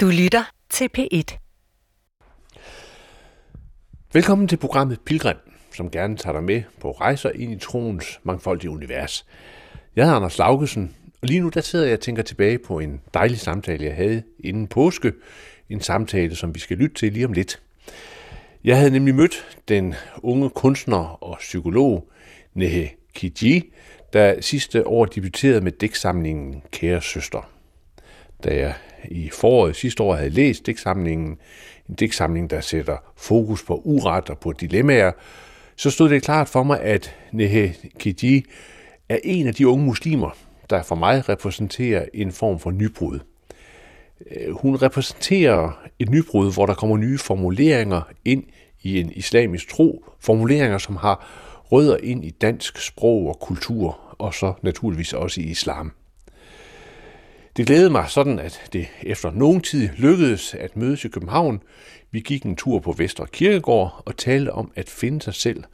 Du lytter til P1. Velkommen til programmet Pilgrim, som gerne tager dig med på rejser ind i troens mangfoldige univers. Jeg hedder Anders Laugesen, og lige nu der sidder jeg og tænker tilbage på en dejlig samtale, jeg havde inden påske. En samtale, som vi skal lytte til lige om lidt. Jeg havde nemlig mødt den unge kunstner og psykolog Nehe Kiji, der sidste år debuterede med digtsamlingen Kære Søster. Da jeg i foråret sidste år havde læst digtsamlingen, en digtsamling, der sætter fokus på uret og på dilemmaer, så stod det klart for mig, at Nehe Kiji er en af de unge muslimer, der for mig repræsenterer en form for nybrud. Øh, hun repræsenterer et nybrud, hvor der kommer nye formuleringer ind i en islamisk tro, formuleringer, som har rødder ind i dansk sprog og kultur, og så naturligvis også i islam. Det glædede mig sådan, at det efter nogen tid lykkedes at mødes i København. Vi gik en tur på Vestre Kirkegård og talte om at finde sig selv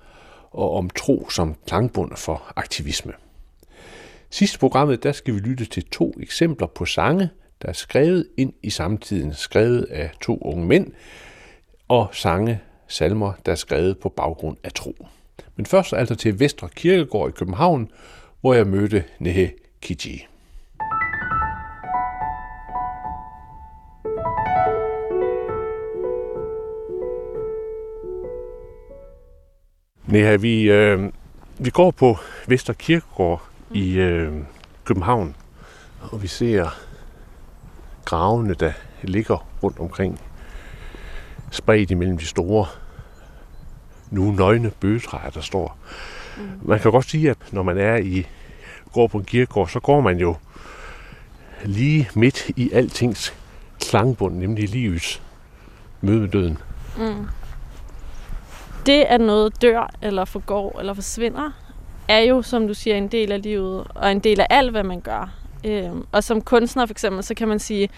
og om tro som klangbund for aktivisme. Sidste programmet, der skal vi lytte til to eksempler på sange, der er skrevet ind i samtiden, skrevet af to unge mænd, og sange, salmer, der er skrevet på baggrund af tro. Men først altså til Vestre Kirkegård i København, hvor jeg mødte Nehe Kiji. Neha, vi, øh, vi går på Vester Kirkegård i øh, København, og vi ser gravene, der ligger rundt omkring, spredt imellem de store, nu nøgne bøgetræer, der står. Mm. Man kan godt sige, at når man er i går på en kirkegård, så går man jo lige midt i altings klangbund, nemlig livets møde med døden. Mm det, at noget dør, eller forgår, eller forsvinder, er jo, som du siger, en del af livet, og en del af alt, hvad man gør. Øhm, og som kunstner for eksempel, så kan man sige,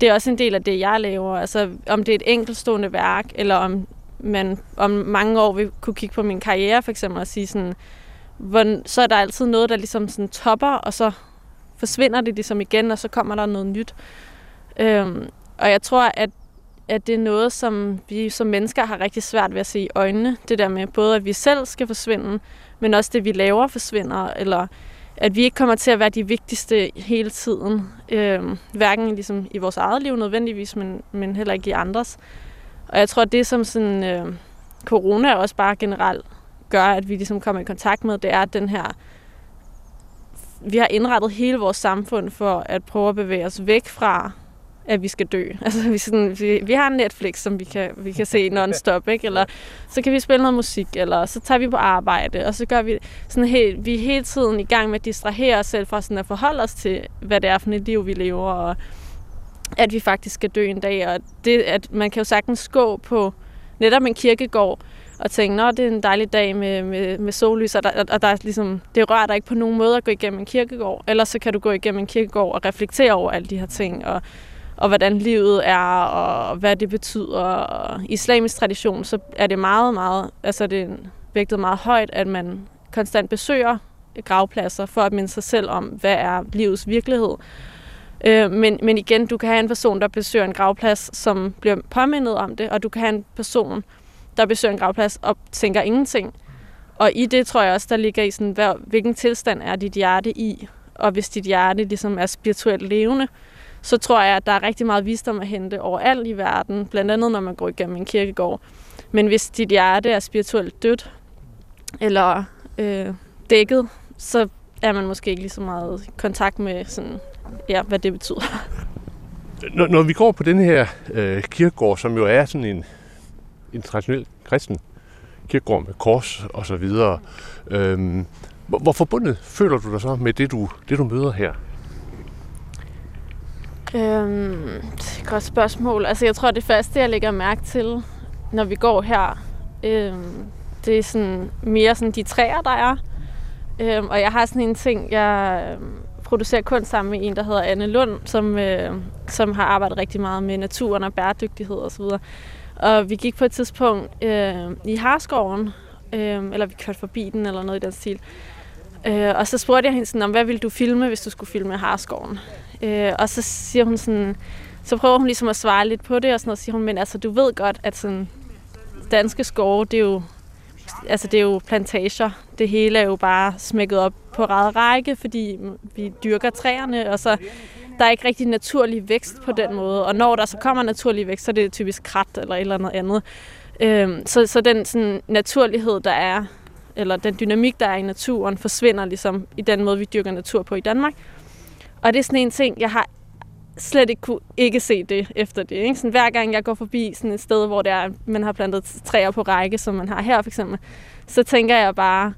det er også en del af det, jeg laver. Altså, om det er et enkeltstående værk, eller om man om mange år vil kunne kigge på min karriere for eksempel og sige sådan, hvor, så er der altid noget, der ligesom sådan topper, og så forsvinder det ligesom igen, og så kommer der noget nyt. Øhm, og jeg tror, at at det er noget, som vi som mennesker har rigtig svært ved at se i øjnene. Det der med både, at vi selv skal forsvinde, men også det, vi laver, forsvinder, eller at vi ikke kommer til at være de vigtigste hele tiden. Øh, hverken ligesom i vores eget liv nødvendigvis, men, men heller ikke i andres. Og jeg tror, at det som sådan, øh, corona også bare generelt gør, at vi ligesom kommer i kontakt med, det er at den her vi har indrettet hele vores samfund for at prøve at bevæge os væk fra at vi skal dø. Altså, vi, sådan, vi, vi har Netflix, som vi kan, vi kan se non-stop, ikke? Eller så kan vi spille noget musik, eller så tager vi på arbejde, og så gør vi sådan helt, vi er hele tiden i gang med at distrahere os selv fra sådan at forholde os til, hvad det er for et liv, vi lever, og at vi faktisk skal dø en dag. Og det, at man kan jo sagtens gå på netop en kirkegård, og tænke, at det er en dejlig dag med, med, med sollys, og, der, og der er ligesom, det rører dig ikke på nogen måde at gå igennem en kirkegård. Ellers så kan du gå igennem en kirkegård og reflektere over alle de her ting, og og hvordan livet er, og hvad det betyder. Og I islamisk tradition, så er det meget, meget, altså det er vægtet meget højt, at man konstant besøger gravpladser for at minde sig selv om, hvad er livets virkelighed. Øh, men, men igen, du kan have en person, der besøger en gravplads, som bliver påmindet om det, og du kan have en person, der besøger en gravplads og tænker ingenting. Og i det tror jeg også, der ligger i sådan, hvilken tilstand er dit hjerte i, og hvis dit hjerte ligesom er spirituelt levende, så tror jeg, at der er rigtig meget visdom at hente overalt i verden, blandt andet når man går igennem en kirkegård. Men hvis dit hjerte er spirituelt dødt, eller øh, dækket, så er man måske ikke lige så meget i kontakt med, sådan, ja, hvad det betyder. Når, når vi går på den her øh, kirkegård, som jo er sådan en, en traditionel kristen kirkegård med kors og så videre, øh, hvor, hvor forbundet føler du dig så med det, du, det, du møder her? Øhm, det er et godt spørgsmål. Altså, jeg tror, det første, jeg lægger mærke til, når vi går her, øhm, det er sådan mere sådan de træer, der er. Øhm, og jeg har sådan en ting, jeg øhm, producerer kun sammen med en, der hedder Anne Lund, som, øh, som har arbejdet rigtig meget med naturen og bæredygtighed osv. Og, og vi gik på et tidspunkt øh, i Harskoven, øh, eller vi kørte forbi den, eller noget i den stil. Øh, og så spurgte jeg hende sådan, om hvad ville du filme, hvis du skulle filme Harskoven? Øh, og så siger hun sådan, så prøver hun ligesom at svare lidt på det, og sådan noget, siger hun, men altså, du ved godt, at sådan, danske skove, det er jo altså det er jo plantager. Det hele er jo bare smækket op på ræd række, fordi vi dyrker træerne, og så der er ikke rigtig naturlig vækst på den måde. Og når der så kommer naturlig vækst, så er det typisk krat eller et eller andet andet. Øhm, så, så den sådan, naturlighed, der er, eller den dynamik, der er i naturen, forsvinder ligesom i den måde, vi dyrker natur på i Danmark. Og det er sådan en ting, jeg har slet ikke kunne ikke se det efter det. Ikke? Sådan, hver gang jeg går forbi sådan et sted, hvor det er, man har plantet træer på række, som man har her for eksempel, så tænker jeg bare,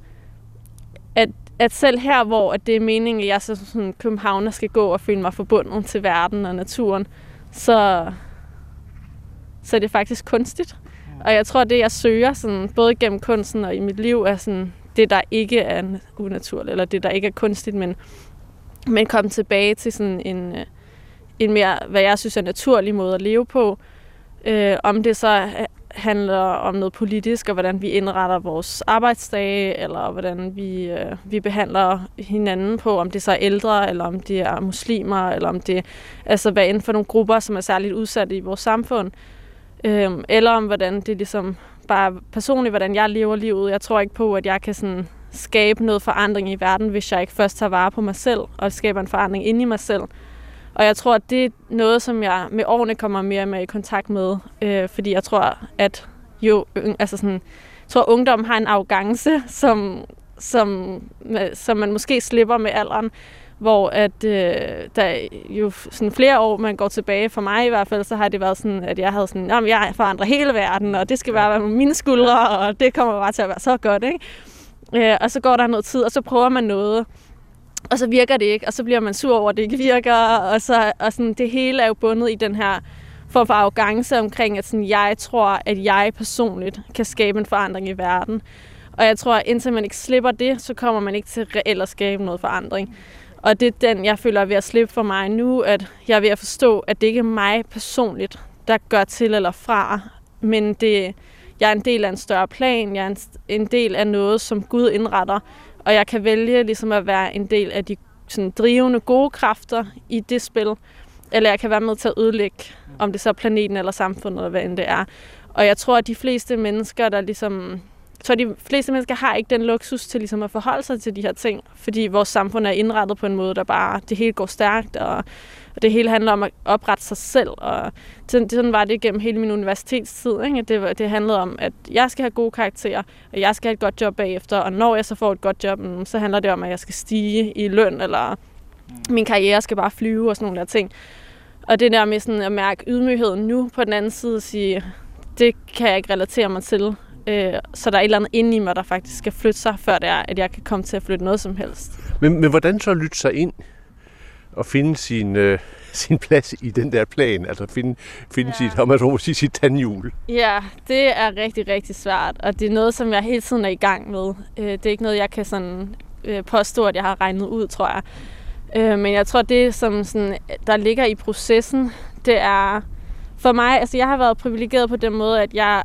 at, at selv her, hvor at det er meningen, at jeg som sådan københavner skal gå og føle mig forbundet til verden og naturen, så, så er det faktisk kunstigt. Og jeg tror, det jeg søger, sådan, både gennem kunsten og i mit liv, er sådan, det, der ikke er unaturligt, eller det, der ikke er kunstigt, men, men komme tilbage til sådan en, øh, en mere, hvad jeg synes er naturlig måde at leve på. Øh, om det så øh, handler om noget politisk, og hvordan vi indretter vores arbejdsdage, eller hvordan vi, øh, vi behandler hinanden på, om det så er ældre, eller om det er muslimer, eller om det altså hvad inden for nogle grupper, som er særligt udsatte i vores samfund, øh, eller om hvordan det ligesom bare personligt, hvordan jeg lever livet. Jeg tror ikke på, at jeg kan sådan skabe noget forandring i verden, hvis jeg ikke først tager vare på mig selv, og skaber en forandring inde i mig selv. Og jeg tror, at det er noget, som jeg med årene kommer mere med i kontakt med. Øh, fordi jeg tror, at jo, altså sådan, jeg tror, ungdom har en arrogance, som, som, som man måske slipper med alderen. Hvor at øh, der jo sådan flere år, man går tilbage, for mig i hvert fald, så har det været sådan, at jeg havde sådan, at jeg forandrer hele verden, og det skal bare være mine skuldre, og det kommer bare til at være så godt, ikke? Øh, og så går der noget tid, og så prøver man noget, og så virker det ikke, og så bliver man sur over, at det ikke virker, og, så, og sådan, det hele er jo bundet i den her form for arrogance omkring, at sådan, jeg tror, at jeg personligt kan skabe en forandring i verden. Og jeg tror, at indtil man ikke slipper det, så kommer man ikke til reelt at skabe noget forandring. Og det er den, jeg føler er ved at slippe for mig nu, at jeg er ved at forstå, at det ikke er mig personligt, der gør til eller fra, men det, jeg er en del af en større plan, jeg er en, en del af noget, som Gud indretter, og jeg kan vælge ligesom at være en del af de sådan, drivende gode kræfter i det spil, eller jeg kan være med til at ødelægge, om det så er planeten eller samfundet, eller hvad end det er. Og jeg tror, at de fleste mennesker, der ligesom så de fleste mennesker har ikke den luksus til ligesom at forholde sig til de her ting, fordi vores samfund er indrettet på en måde, der bare, det hele går stærkt, og, og det hele handler om at oprette sig selv, og sådan, sådan var det gennem hele min universitetstid. Ikke? Det, det handlede om, at jeg skal have gode karakterer, og jeg skal have et godt job bagefter, og når jeg så får et godt job, mm, så handler det om, at jeg skal stige i løn, eller min karriere skal bare flyve, og sådan nogle der ting. Og det der med sådan at mærke ydmygheden nu på den anden side, og sige, det kan jeg ikke relatere mig til. Øh, så der er et eller andet inde i mig, der faktisk skal flytte sig, før det er, at jeg kan komme til at flytte noget som helst. Men, men hvordan så lytte sig ind og finde sin, øh, sin plads i den der plan? Altså finde, finde ja. sit, om man så sige, sit tandhjul? Ja, det er rigtig, rigtig svært, og det er noget, som jeg hele tiden er i gang med. Øh, det er ikke noget, jeg kan sådan, øh, påstå, at jeg har regnet ud, tror jeg. Øh, men jeg tror, det, som sådan, der ligger i processen, det er for mig, altså jeg har været privilegeret på den måde, at jeg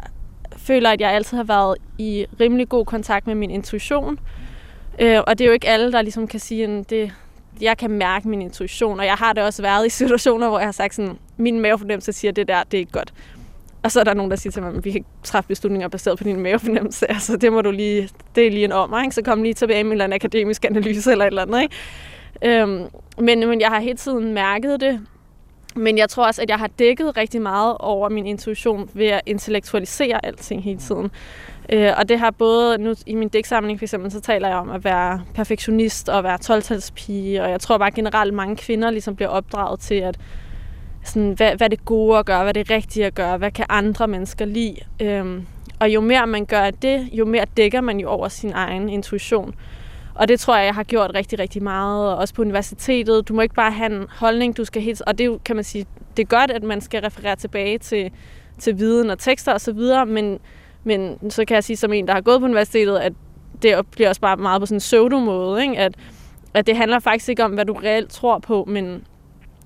føler, at jeg altid har været i rimelig god kontakt med min intuition. Øh, og det er jo ikke alle, der ligesom kan sige, at det, jeg kan mærke min intuition, og jeg har det også været i situationer, hvor jeg har sagt sådan, min mavefornemmelse siger, det der, det er ikke godt. Og så er der nogen, der siger til mig, at vi kan træffe beslutninger baseret på din mavefornemmelse. Altså, det må du lige, det er lige en om, ikke? Så kom lige tilbage med en akademisk analyse eller et eller andet, ikke? Øhm, men, men jeg har hele tiden mærket det, men jeg tror også, at jeg har dækket rigtig meget over min intuition ved at intellektualisere alting hele tiden. Øh, og det har både, nu i min digtsamling for eksempel, så taler jeg om at være perfektionist og være 12 og jeg tror bare generelt mange kvinder ligesom bliver opdraget til, at sådan, hvad, hvad det gode at gøre, hvad det rigtige at gøre, hvad kan andre mennesker lide. Øhm, og jo mere man gør det, jo mere dækker man jo over sin egen intuition. Og det tror jeg, jeg har gjort rigtig, rigtig meget, og også på universitetet. Du må ikke bare have en holdning, du skal helt... Og det kan man sige, det er godt, at man skal referere tilbage til, til viden og tekster osv., men, men så kan jeg sige som en, der har gået på universitetet, at det bliver også bare meget på sådan en pseudo-måde, ikke? At, at det handler faktisk ikke om, hvad du reelt tror på, men,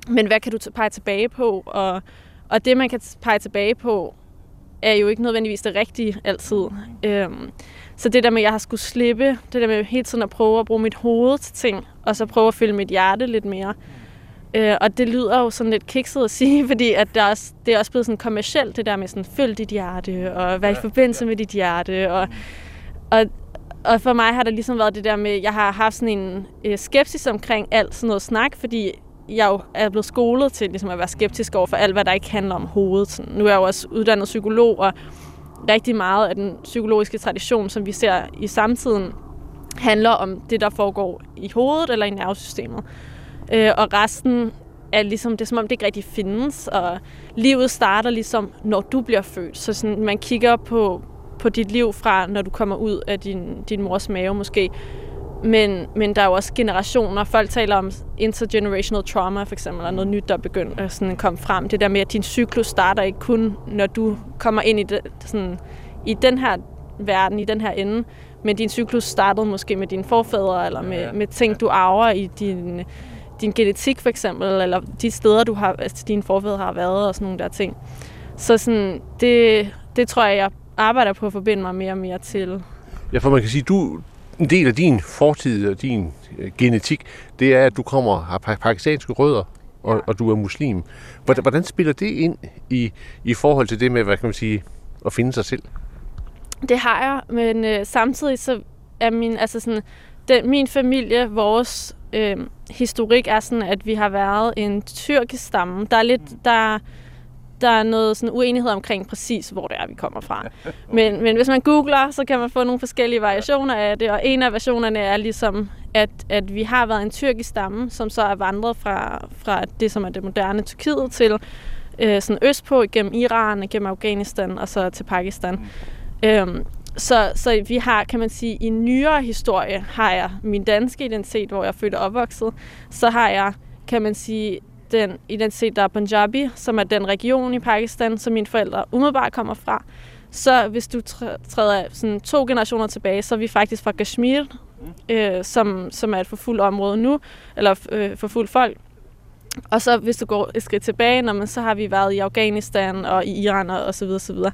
men hvad kan du pege tilbage på? Og, og det, man kan pege tilbage på, er jo ikke nødvendigvis det rigtige altid. Øhm, så det der med, at jeg har skulle slippe, det der med hele tiden at prøve at bruge mit hoved til ting, og så prøve at følge mit hjerte lidt mere, Øh, og det lyder jo sådan lidt kikset at sige, fordi at der også, det er også blevet sådan kommercielt, det der med sådan, følg dit hjerte, og være i forbindelse med dit hjerte. Og, og, og for mig har det ligesom været det der med, jeg har haft sådan en øh, skepsis omkring alt sådan noget snak, fordi jeg jo er blevet skolet til ligesom at være skeptisk over for alt, hvad der ikke handler om hovedet. Sådan, nu er jeg jo også uddannet psykolog, og rigtig meget af den psykologiske tradition, som vi ser i samtiden, handler om det, der foregår i hovedet eller i nervesystemet. Øh, og resten er ligesom, det er som om det ikke rigtig findes, og livet starter ligesom, når du bliver født. Så sådan, man kigger på, på dit liv fra, når du kommer ud af din, din mors mave måske. Men, men der er jo også generationer. Folk taler om intergenerational trauma, for eksempel, eller noget nyt, der er begyndt at sådan komme frem. Det der med, at din cyklus starter ikke kun, når du kommer ind i, det, sådan, i den her verden, i den her ende, men din cyklus startede måske med dine forfædre, eller med, med ting, du arver i din, din genetik for eksempel, eller de steder, du har, altså, dine forfædre har været, og sådan nogle der ting. Så sådan, det, det tror jeg, jeg arbejder på at forbinde mig mere og mere til. Ja, for man kan sige, du, en del af din fortid og din øh, genetik, det er, at du kommer har pakistanske rødder, og, og du er muslim. Hvordan, hvordan spiller det ind i, i forhold til det med, hvad kan man sige, at finde sig selv? Det har jeg, men øh, samtidig så er min, altså sådan, den, min familie, vores øh, historik er sådan, at vi har været en tyrkisk stamme. Der er lidt, der, der er noget sådan uenighed omkring præcis, hvor det er, vi kommer fra. Men, men hvis man googler, så kan man få nogle forskellige variationer af det, og en af versionerne er ligesom, at, at vi har været en tyrkisk stamme, som så er vandret fra, fra det, som er det moderne Tyrkiet, til øh, sådan østpå, gennem Iran, gennem Afghanistan og så til Pakistan. Øhm, så, så vi har, kan man sige, i nyere historie har jeg min danske identitet, hvor jeg er født og opvokset. Så har jeg, kan man sige, den identitet, der er Punjabi, som er den region i Pakistan, som mine forældre umiddelbart kommer fra. Så hvis du træder sådan to generationer tilbage, så er vi faktisk fra Kashmir, øh, som, som er et forfuldt område nu, eller øh, forfuldt folk. Og så hvis du går et skridt tilbage, når man, så har vi været i Afghanistan og i Iran og, og så videre, så videre.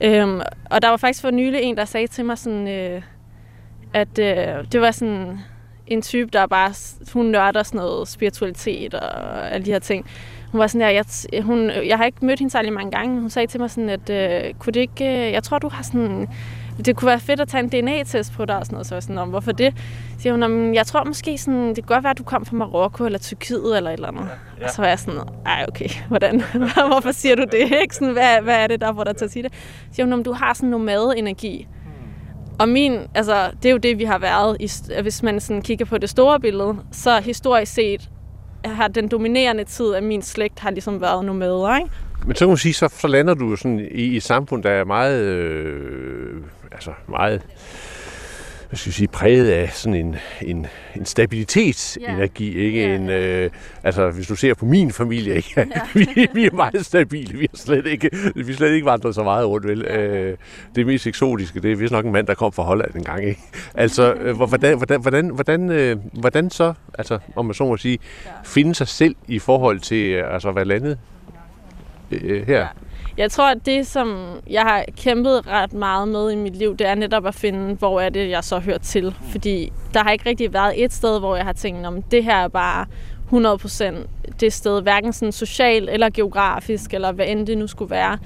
Øhm, og der var faktisk for nylig en, der sagde til mig sådan, øh, at øh, det var sådan en type, der bare, hun nørder sådan noget spiritualitet og alle de her ting. Hun var sådan der, jeg, hun, jeg har ikke mødt hende særlig mange gange. Hun sagde til mig sådan, at øh, kunne det ikke, øh, jeg tror, du har sådan det kunne være fedt at tage en DNA-test på dig og sådan noget. Så jeg sådan, om, hvorfor det? Så siger hun, jeg tror måske, sådan, det kan godt være, at du kom fra Marokko eller Tyrkiet eller et eller andet. Ja. Og så var jeg sådan, ej okay, hvordan? hvorfor siger du det? Ikke? Sådan, hvad, hvad er det, der får dig til at sige det? Så siger hun, om du har sådan nomade-energi. Hmm. Og min, altså, det er jo det, vi har været, i, hvis man sådan kigger på det store billede, så historisk set har den dominerende tid af min slægt har ligesom været nomader, ikke? Men så kan man sige, så, så lander du sådan i, i et samfund, der er meget, øh, altså meget, hvad skal jeg sige, præget af sådan en, en, en stabilitetsenergi, yeah. ikke? Yeah. En, øh, altså, hvis du ser på min familie, ikke? Yeah. vi, vi er meget stabile, vi har slet ikke, vi slet ikke vandret så meget rundt, vel? Øh, det mest eksotiske, det er vist nok en mand, der kom fra Holland en gang, ikke? Altså, øh, hvordan, hvordan, hvordan, hvordan, øh, hvordan så, altså, om man så må sige, finde sig selv i forhold til, altså, hvad landet øh, her? Jeg tror, at det, som jeg har kæmpet ret meget med i mit liv, det er netop at finde, hvor er det, jeg så hører til. Fordi der har ikke rigtig været et sted, hvor jeg har tænkt, om det her er bare 100% det sted, hverken sådan socialt eller geografisk, eller hvad end det nu skulle være.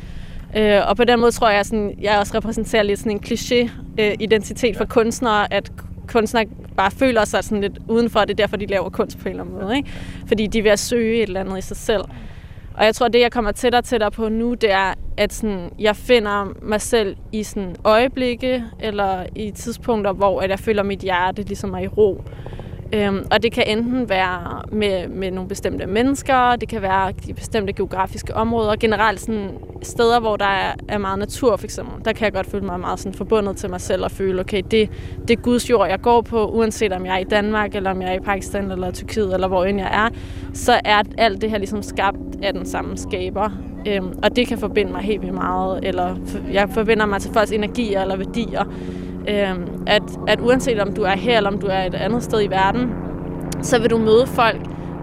Øh, og på den måde tror jeg, at jeg også repræsenterer lidt sådan en kliché-identitet for kunstnere, at kunstnere bare føler sig sådan lidt udenfor, det er derfor, de laver kunst på en eller anden måde. Ikke? Fordi de er ved at søge et eller andet i sig selv. Og jeg tror, det jeg kommer tættere og tættere på nu, det er, at sådan, jeg finder mig selv i sådan øjeblikke, eller i tidspunkter, hvor at jeg føler mit hjerte ligesom er i ro. Øhm, og det kan enten være med, med nogle bestemte mennesker, det kan være de bestemte geografiske områder, generelt sådan steder, hvor der er, er meget natur for eksempel. Der kan jeg godt føle mig meget sådan forbundet til mig selv og føle, okay, det, det er Guds jord, jeg går på, uanset om jeg er i Danmark, eller om jeg er i Pakistan, eller Tyrkiet, eller hvor end jeg er, så er alt det her ligesom skabt af den samme skaber. Øhm, og det kan forbinde mig helt vildt meget, eller jeg forbinder mig til folks energier eller værdier. Øhm, at, at uanset om du er her, eller om du er et andet sted i verden, så vil du møde folk,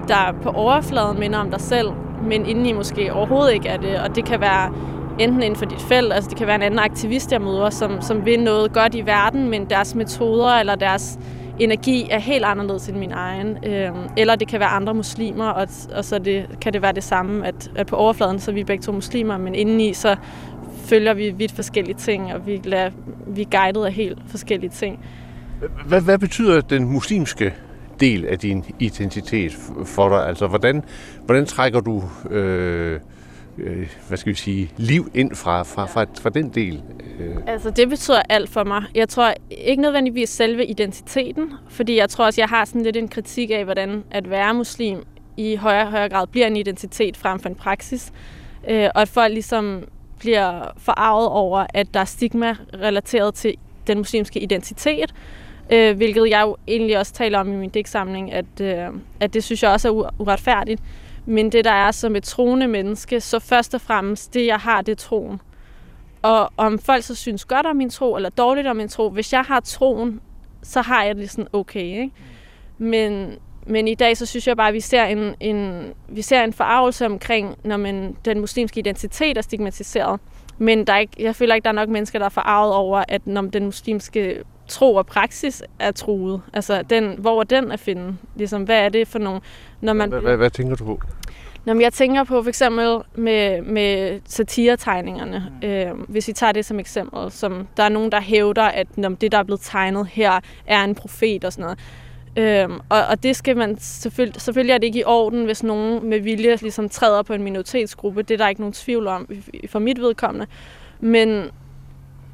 der på overfladen minder om dig selv, men indeni måske overhovedet ikke er det. Og det kan være enten inden for dit felt, altså det kan være en anden aktivist, jeg møder, som, som vil noget godt i verden, men deres metoder eller deres energi er helt anderledes end min egen. Øh, eller det kan være andre muslimer, og, og så det, kan det være det samme, at, at på overfladen så er vi begge to muslimer, men indeni så følger vi vidt forskellige ting, og vi, lader, vi er guidet af helt forskellige ting. Hvad, hvad betyder den muslimske del af din identitet for dig? Altså, hvordan, hvordan trækker du øh, øh, hvad skal vi sige, liv ind fra, fra, fra, fra den del? Øh. Altså, det betyder alt for mig. Jeg tror ikke nødvendigvis selve identiteten, fordi jeg tror også, jeg har sådan lidt en kritik af, hvordan at være muslim i højere og højere grad bliver en identitet frem for en praksis. Øh, og at folk ligesom bliver forarvet over, at der er stigma relateret til den muslimske identitet, øh, hvilket jeg jo egentlig også taler om i min digtsamling, at, øh, at det synes jeg også er uretfærdigt. Men det, der er som et troende menneske, så først og fremmest, det jeg har, det er troen. Og om folk så synes godt om min tro, eller dårligt om min tro, hvis jeg har troen, så har jeg det sådan okay. Ikke? Men, men i dag, så synes jeg bare, at vi ser en, en, vi ser en forarvelse omkring, når man, den muslimske identitet er stigmatiseret. Men der er ikke, jeg føler ikke, der er nok mennesker, der er forarvet over, at når den muslimske tro og praksis er truet. Altså, den, hvor er den at finde? Ligesom, hvad er det for nogle... Når man, hvad, hvad, hvad tænker du på? Når jeg tænker på for eksempel med, med satiretegningerne, mm. øh, hvis vi tager det som eksempel, som der er nogen, der hævder, at når det, der er blevet tegnet her, er en profet og sådan noget. Øhm, og, og det skal man selvfølgelig, selvfølgelig er det ikke i orden, hvis nogen med vilje ligesom træder på en minoritetsgruppe. Det er der ikke nogen tvivl om for mit vedkommende. Men,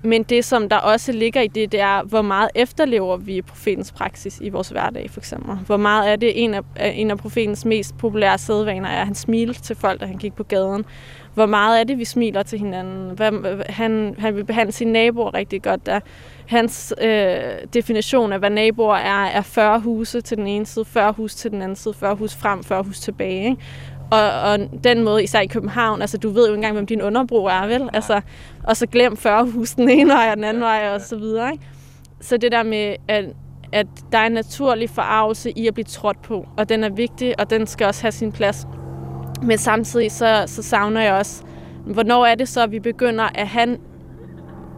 men det, som der også ligger i det, det er, hvor meget efterlever vi profetens praksis i vores hverdag, for eksempel. Hvor meget er det en af, en af profetens mest populære sædvaner, er, at han smiler til folk, da han gik på gaden. Hvor meget er det, vi smiler til hinanden. Hvad, han, han vil behandle sine naboer rigtig godt. Der. Hans øh, definition af, hvad naboer er, er 40 huse til den ene side, 40 hus til den anden side, 40 hus frem, 40 hus tilbage. Ikke? Og, og den måde, især i København, altså du ved jo ikke engang, hvem din underbro er, vel? Altså, og så glem 40 hus den ene vej og den anden vej og så videre. Ikke? Så det der med, at, at der er en naturlig forarvelse i at blive trådt på, og den er vigtig, og den skal også have sin plads. Men samtidig så, så savner jeg også, hvornår er det så, at vi begynder at have,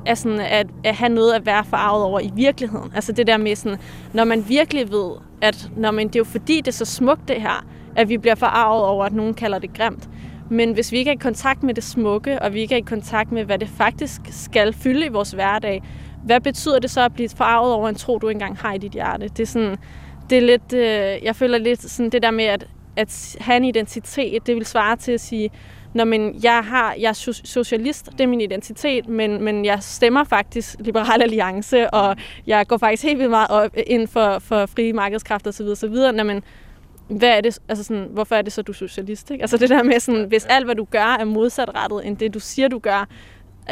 at, sådan, at, at have noget at være farvet over i virkeligheden. Altså det der med sådan, når man virkelig ved, at når man, det er jo fordi, det er så smukt det her, at vi bliver forarvet over, at nogen kalder det grimt. Men hvis vi ikke er i kontakt med det smukke, og vi ikke er i kontakt med, hvad det faktisk skal fylde i vores hverdag, hvad betyder det så at blive forarvet over en tro, du engang har i dit hjerte? Det er sådan, det er lidt, øh, jeg føler lidt sådan det der med, at, at have en identitet, det vil svare til at sige, når men jeg, har, jeg er socialist, det er min identitet, men, men jeg stemmer faktisk Liberal Alliance, og jeg går faktisk helt vildt meget op ind for, for frie markedskræfter osv. osv. Når man, hvad er det, altså sådan, hvorfor er det så, du er socialist? Ikke? Altså det der med, sådan, hvis alt, hvad du gør, er modsatrettet end det, du siger, du gør,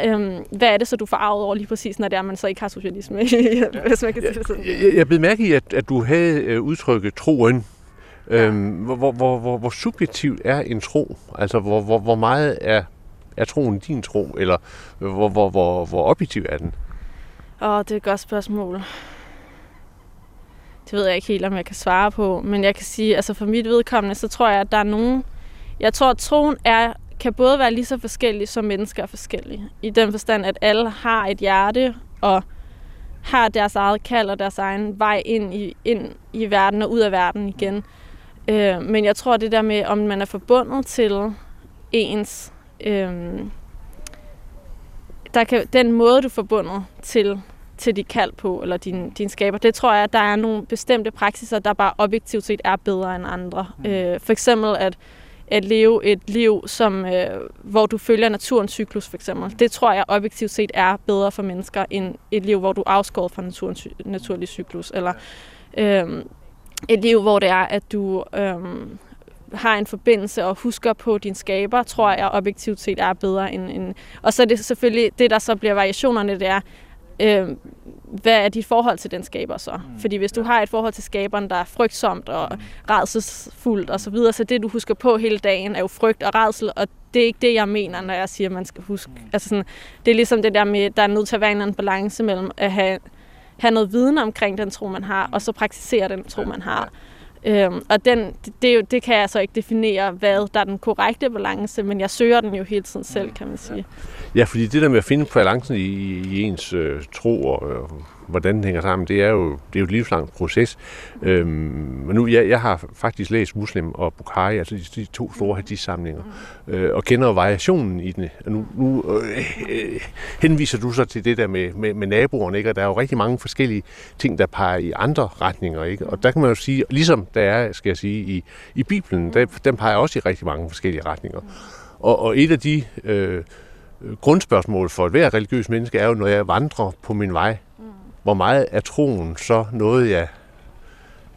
øhm, hvad er det så, du får arvet over lige præcis, når det er, man så ikke har socialisme, hvis man kan sige det sådan? Jeg, jeg, jeg blev mærke i, at, at du havde øh, udtrykket troen. Øhm, hvor, hvor, hvor, hvor, hvor subjektivt er en tro? Altså, hvor, hvor, hvor meget er, er troen din tro? Eller hvor, hvor, hvor, hvor objektiv er den? Åh, det er et godt spørgsmål. Det ved jeg ikke helt, om jeg kan svare på. Men jeg kan sige, altså for mit vedkommende, så tror jeg, at der er nogen... Jeg tror, at troen er, kan både være lige så forskellig, som mennesker er forskellige. I den forstand, at alle har et hjerte, og har deres eget kald og deres egen vej ind i, ind i verden og ud af verden igen. Øh, men jeg tror, det der med, om man er forbundet til ens... Øh, der kan, den måde, du er forbundet til til dit kald på, eller din, din skaber. Det tror jeg, at der er nogle bestemte praksiser, der bare objektivt set er bedre end andre. Mm. Øh, for eksempel at, at leve et liv, som, øh, hvor du følger naturens cyklus, for eksempel. Det tror jeg objektivt set er bedre for mennesker, end et liv, hvor du afskåret fra naturens naturlige cyklus. Eller øh, et liv, hvor det er, at du øh, har en forbindelse og husker på din skaber, tror jeg objektivt set er bedre end... end og så er det selvfølgelig, det der så bliver variationerne, det er, øh, hvad er dit forhold til den skaber så? Mm. Fordi hvis du har et forhold til skaberen, der er frygtsomt og mm. redselsfuldt og så videre, så det du husker på hele dagen er jo frygt og redsel, og det er ikke det, jeg mener, når jeg siger, at man skal huske. Mm. Altså sådan, det er ligesom det der med, der er nødt til at være en eller anden balance mellem at have, have noget viden omkring den tro, man har, og så praktisere den tro, man har. Øhm, og den, det, det, kan jeg så ikke definere, hvad der er den korrekte balance, men jeg søger den jo hele tiden selv, kan man sige. Ja, fordi det der med at finde balancen i, i ens øh, tro og, øh, hvordan den hænger sammen, det er jo, det er jo et livslangt proces. Øhm, men nu, jeg, jeg har faktisk læst Muslim og Bukhari, altså de, de to store hadith-samlinger, øh, og kender variationen i den. Og nu, nu øh, henviser du så til det der med, med, med naboerne, ikke? og der er jo rigtig mange forskellige ting, der peger i andre retninger. Ikke? Og der kan man jo sige, ligesom der er, skal jeg sige, i, i Bibelen, der, den peger også i rigtig mange forskellige retninger. Og, og et af de øh, grundspørgsmål for et hver religiøs menneske er jo, når jeg vandrer på min vej hvor meget er troen så noget, jeg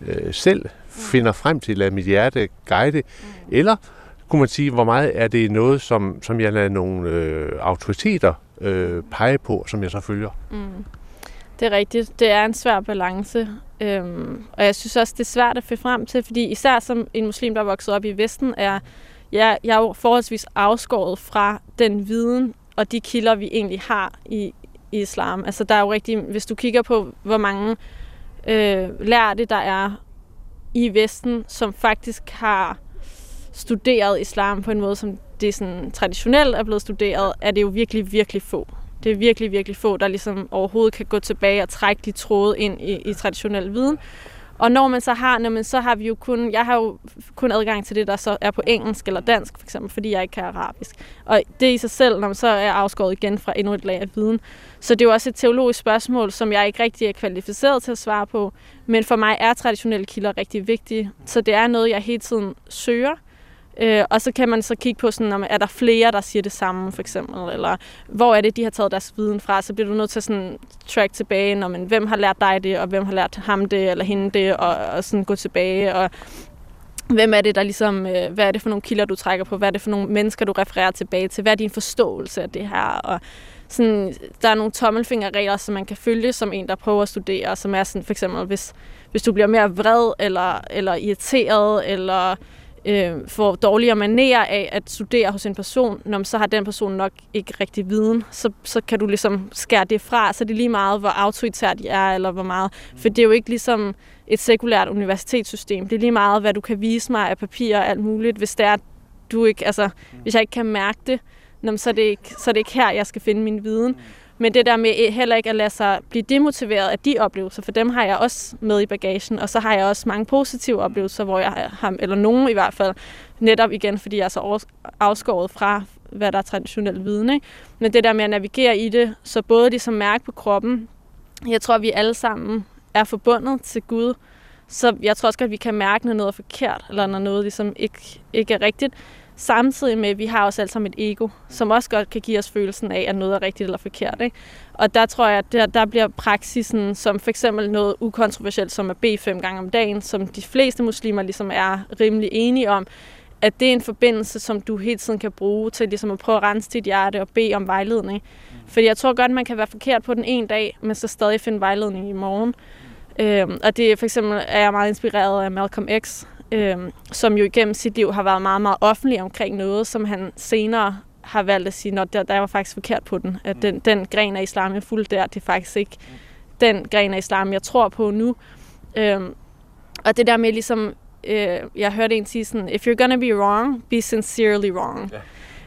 øh, selv finder frem til, lade mit hjerte guide, mm. eller kunne man sige, hvor meget er det noget, som, som jeg lader nogle øh, autoriteter øh, pege på, som jeg så følger? Mm. Det er rigtigt. Det er en svær balance. Øhm, og jeg synes også, det er svært at finde frem til, fordi især som en muslim, der er vokset op i Vesten, er jeg, jeg er jo forholdsvis afskåret fra den viden og de kilder, vi egentlig har i, i islam. Altså der er jo rigtig, hvis du kigger på, hvor mange øh, lærte der er i Vesten, som faktisk har studeret islam på en måde, som det sådan traditionelt er blevet studeret, er det jo virkelig, virkelig få. Det er virkelig, virkelig få, der ligesom overhovedet kan gå tilbage og trække de tråde ind i, i traditionel viden. Og når man så har, når man, så har vi jo kun, jeg har jo kun adgang til det, der så er på engelsk eller dansk, for eksempel, fordi jeg ikke kan arabisk. Og det i sig selv, når man så er afskåret igen fra endnu et lag af viden. Så det er jo også et teologisk spørgsmål, som jeg ikke rigtig er kvalificeret til at svare på. Men for mig er traditionelle kilder rigtig vigtige. Så det er noget, jeg hele tiden søger. Øh, og så kan man så kigge på, sådan, om er der flere, der siger det samme, for eksempel, eller hvor er det, de har taget deres viden fra, så bliver du nødt til at sådan track tilbage, når man, hvem har lært dig det, og hvem har lært ham det, eller hende det, og, og sådan gå tilbage, og hvem er det, der ligesom, øh, hvad er det for nogle kilder, du trækker på, hvad er det for nogle mennesker, du refererer tilbage til, hvad er din forståelse af det her, og sådan, der er nogle tommelfingerregler, som man kan følge som en, der prøver at studere, som er sådan, for eksempel, hvis, hvis du bliver mere vred, eller, eller irriteret, eller øh, får dårligere manerer af at studere hos en person, når så har den person nok ikke rigtig viden, så, så kan du ligesom skære det fra, så det er lige meget, hvor autoritært de er, eller hvor meget, for det er jo ikke ligesom et sekulært universitetssystem, det er lige meget, hvad du kan vise mig af papir og alt muligt, hvis det er, du ikke, altså, hvis jeg ikke kan mærke det, så er det ikke, så er det ikke her, jeg skal finde min viden. Men det der med eh, heller ikke at lade sig blive demotiveret af de oplevelser, for dem har jeg også med i bagagen, og så har jeg også mange positive oplevelser, hvor jeg har, eller nogen i hvert fald, netop igen, fordi jeg er så afskåret fra, hvad der er traditionel viden. Ikke? Men det der med at navigere i det, så både ligesom mærke på kroppen, jeg tror, vi alle sammen er forbundet til Gud, så jeg tror også at vi kan mærke, når noget er forkert, eller når noget ligesom ikke, ikke er rigtigt. Samtidig med, at vi har også alt sammen et ego, som også godt kan give os følelsen af, at noget er rigtigt eller forkert. Ikke? Og der tror jeg, at der, der bliver praksisen som for eksempel noget ukontroversielt, som at bede fem gange om dagen, som de fleste muslimer ligesom er rimelig enige om, at det er en forbindelse, som du hele tiden kan bruge til ligesom at prøve at rense dit hjerte og bede om vejledning. Fordi jeg tror godt, man kan være forkert på den ene dag, men så stadig finde vejledning i morgen. Øhm, og det for eksempel er jeg meget inspireret af Malcolm X, øhm, som jo igennem sit liv har været meget, meget offentlig omkring noget, som han senere har valgt at sige, at der, der var faktisk forkert på den. At den, den gren af islam, jeg fulgte der, det er faktisk ikke den gren af islam, jeg tror på nu. Øhm, og det der med ligesom, øh, jeg hørte en sige sådan, if you're gonna be wrong, be sincerely wrong. Ja.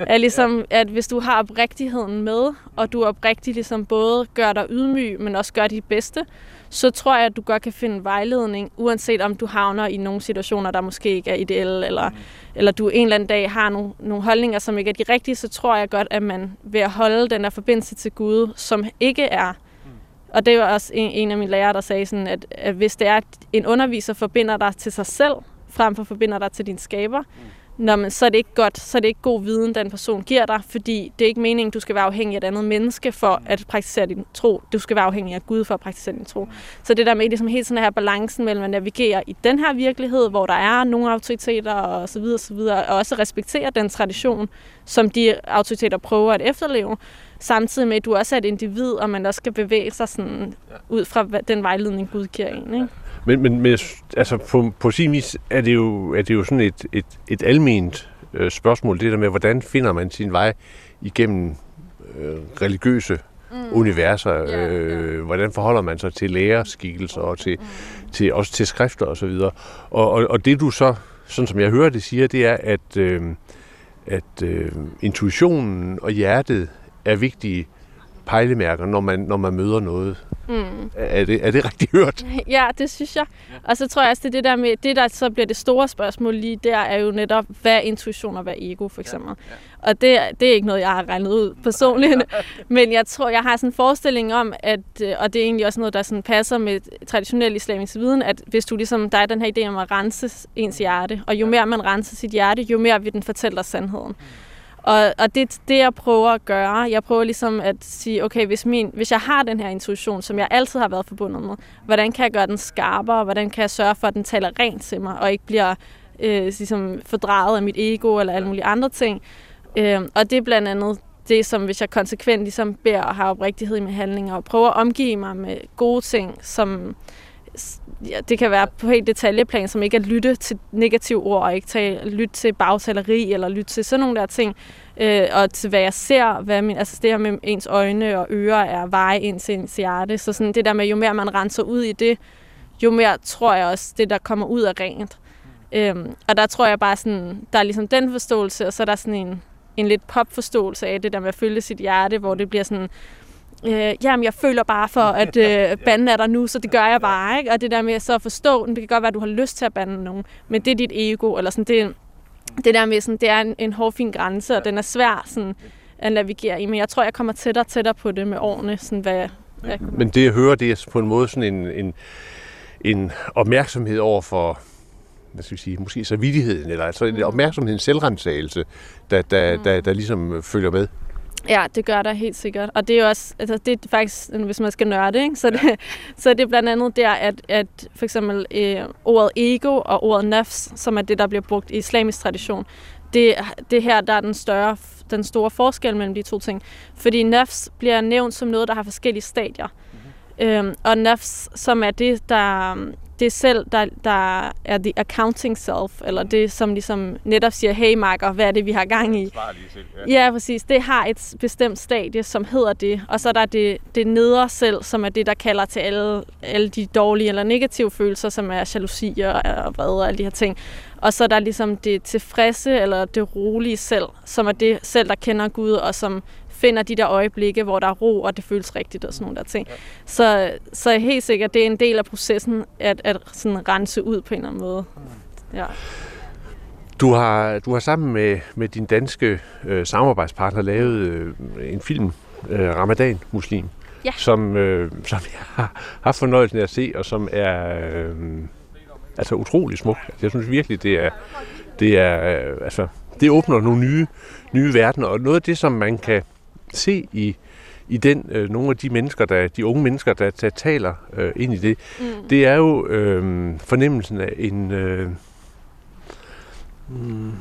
Er ligesom, at hvis du har oprigtigheden med, og du oprigtigt ligesom både gør dig ydmyg, men også gør dit bedste, så tror jeg, at du godt kan finde vejledning, uanset om du havner i nogle situationer, der måske ikke er ideelle, eller, mm. eller du en eller anden dag har nogle, nogle holdninger, som ikke er de rigtige, så tror jeg godt, at man ved at holde den der forbindelse til Gud, som ikke er mm. og det var også en, en af mine lærere, der sagde sådan, at, at hvis det er, at en underviser forbinder dig til sig selv, frem for forbinder dig til din skaber, mm Nå, men så er det ikke godt, så er det ikke god viden, den person giver dig, fordi det er ikke meningen, du skal være afhængig af et andet menneske for at praktisere din tro. Du skal være afhængig af Gud for at praktisere din tro. Så det der med ligesom hele sådan her balancen mellem at navigere i den her virkelighed, hvor der er nogle autoriteter og så videre, så videre, og også respektere den tradition, som de autoriteter prøver at efterleve, samtidig med, at du også er et individ, og man også skal bevæge sig sådan ud fra den vejledning, Gud giver en. Ikke? Men, men, men altså på, på sin vis er det jo, er det jo sådan et, et, et alment øh, spørgsmål, det der med, hvordan finder man sin vej igennem øh, religiøse mm. universer. Yeah, øh, yeah. Hvordan forholder man sig til lærerskikkelser og til, mm. til, også til skrifter osv. Og, og, og, og det du så, sådan som jeg hører det siger, det er, at, øh, at øh, intuitionen og hjertet er vigtige pejlemærker, når man, når man møder noget. Mm. Er det, er det rigtigt hørt? Ja, det synes jeg. Og så tror jeg også, det det der med, det der så bliver det store spørgsmål lige der, er jo netop, hvad er intuition og hvad er ego, for eksempel. Ja, ja. Og det, det er ikke noget, jeg har regnet ud personligt, men jeg tror, jeg har sådan en forestilling om, at, øh, og det er egentlig også noget, der sådan passer med traditionel islamisk viden, at hvis du ligesom, der er den her idé om at rense ens hjerte, og jo mere man renser sit hjerte, jo mere vil den fortælle dig sandheden. Mm. Og, og det er det, jeg prøver at gøre. Jeg prøver ligesom at sige, okay, hvis, min, hvis jeg har den her intuition, som jeg altid har været forbundet med, hvordan kan jeg gøre den skarpere? Hvordan kan jeg sørge for, at den taler rent til mig, og ikke bliver øh, ligesom fordrejet af mit ego eller alle mulige andre ting? Øh, og det er blandt andet det, som hvis jeg konsekvent ligesom beder og har oprigtighed i mine handlinger, og prøver at omgive mig med gode ting, som ja, det kan være på helt detaljeplan, som ikke at lytte til negative ord, og ikke tage, lytte til bagtaleri, eller lytte til sådan nogle der ting, øh, og til hvad jeg ser, hvad min, altså det her med ens øjne og ører er veje ind til ens hjerte, så sådan det der med, jo mere man renser ud i det, jo mere tror jeg også, det der kommer ud af rent. Øhm, og der tror jeg bare sådan, der er ligesom den forståelse, og så er der sådan en, en lidt popforståelse af det der med at følge sit hjerte, hvor det bliver sådan, øh, jamen jeg føler bare for, at øh, banden er der nu, så det gør jeg bare, ikke? Og det der med så at forstå, det kan godt være, at du har lyst til at bande nogen, men det er dit ego, eller sådan, det, det der med sådan, det er en, en hårfin grænse, og den er svær sådan, at navigere i, men jeg tror, jeg kommer tættere og tættere på det med årene, sådan hvad, hvad jeg Men det jeg hører, det er på en måde sådan en, en, en opmærksomhed over for, hvad skal vi sige, måske så vidigheden, eller altså en mm. opmærksomhed, en selvrensagelse, der, der, mm. der, der ligesom følger med. Ja, det gør der helt sikkert. Og det er jo også, altså det er faktisk, hvis man skal nørde, ikke? Så, det, ja. så det er blandt andet der, at, at for eksempel øh, ordet ego og ordet nafs, som er det, der bliver brugt i islamisk tradition, det, det her, der er den, større, den store forskel mellem de to ting. Fordi nafs bliver nævnt som noget, der har forskellige stadier. Mm-hmm. Øhm, og nafs, som er det, der, det selv, der, der er the accounting self, eller det, som ligesom netop siger, hey Marker, hvad er det, vi har gang i? Selv, ja. ja, præcis. Det har et bestemt stadie, som hedder det. Og så er der det, det nedre selv, som er det, der kalder til alle, alle de dårlige eller negative følelser, som er jalousi og, og vrede og alle de her ting. Og så er der ligesom det tilfredse eller det rolige selv, som er det selv, der kender Gud, og som finder de der øjeblikke, hvor der er ro, og det føles rigtigt og sådan nogle der ting. Ja. Så, så helt sikkert, det er en del af processen at, at sådan rense ud på en eller anden måde. Mm. Ja. Du har, du har sammen med, med din danske øh, samarbejdspartner lavet øh, en film, øh, Ramadan Muslim, ja. som, øh, som jeg har haft fornøjelsen af at se, og som er øh, altså utrolig smuk. Altså, jeg synes virkelig, det er, det er øh, altså, det åbner nogle nye, nye verdener, og noget af det, som man kan se i, i den, øh, nogle af de mennesker, der, de unge mennesker, der, der taler øh, ind i det, mm. det er jo øh, fornemmelsen af en... Øh, mm,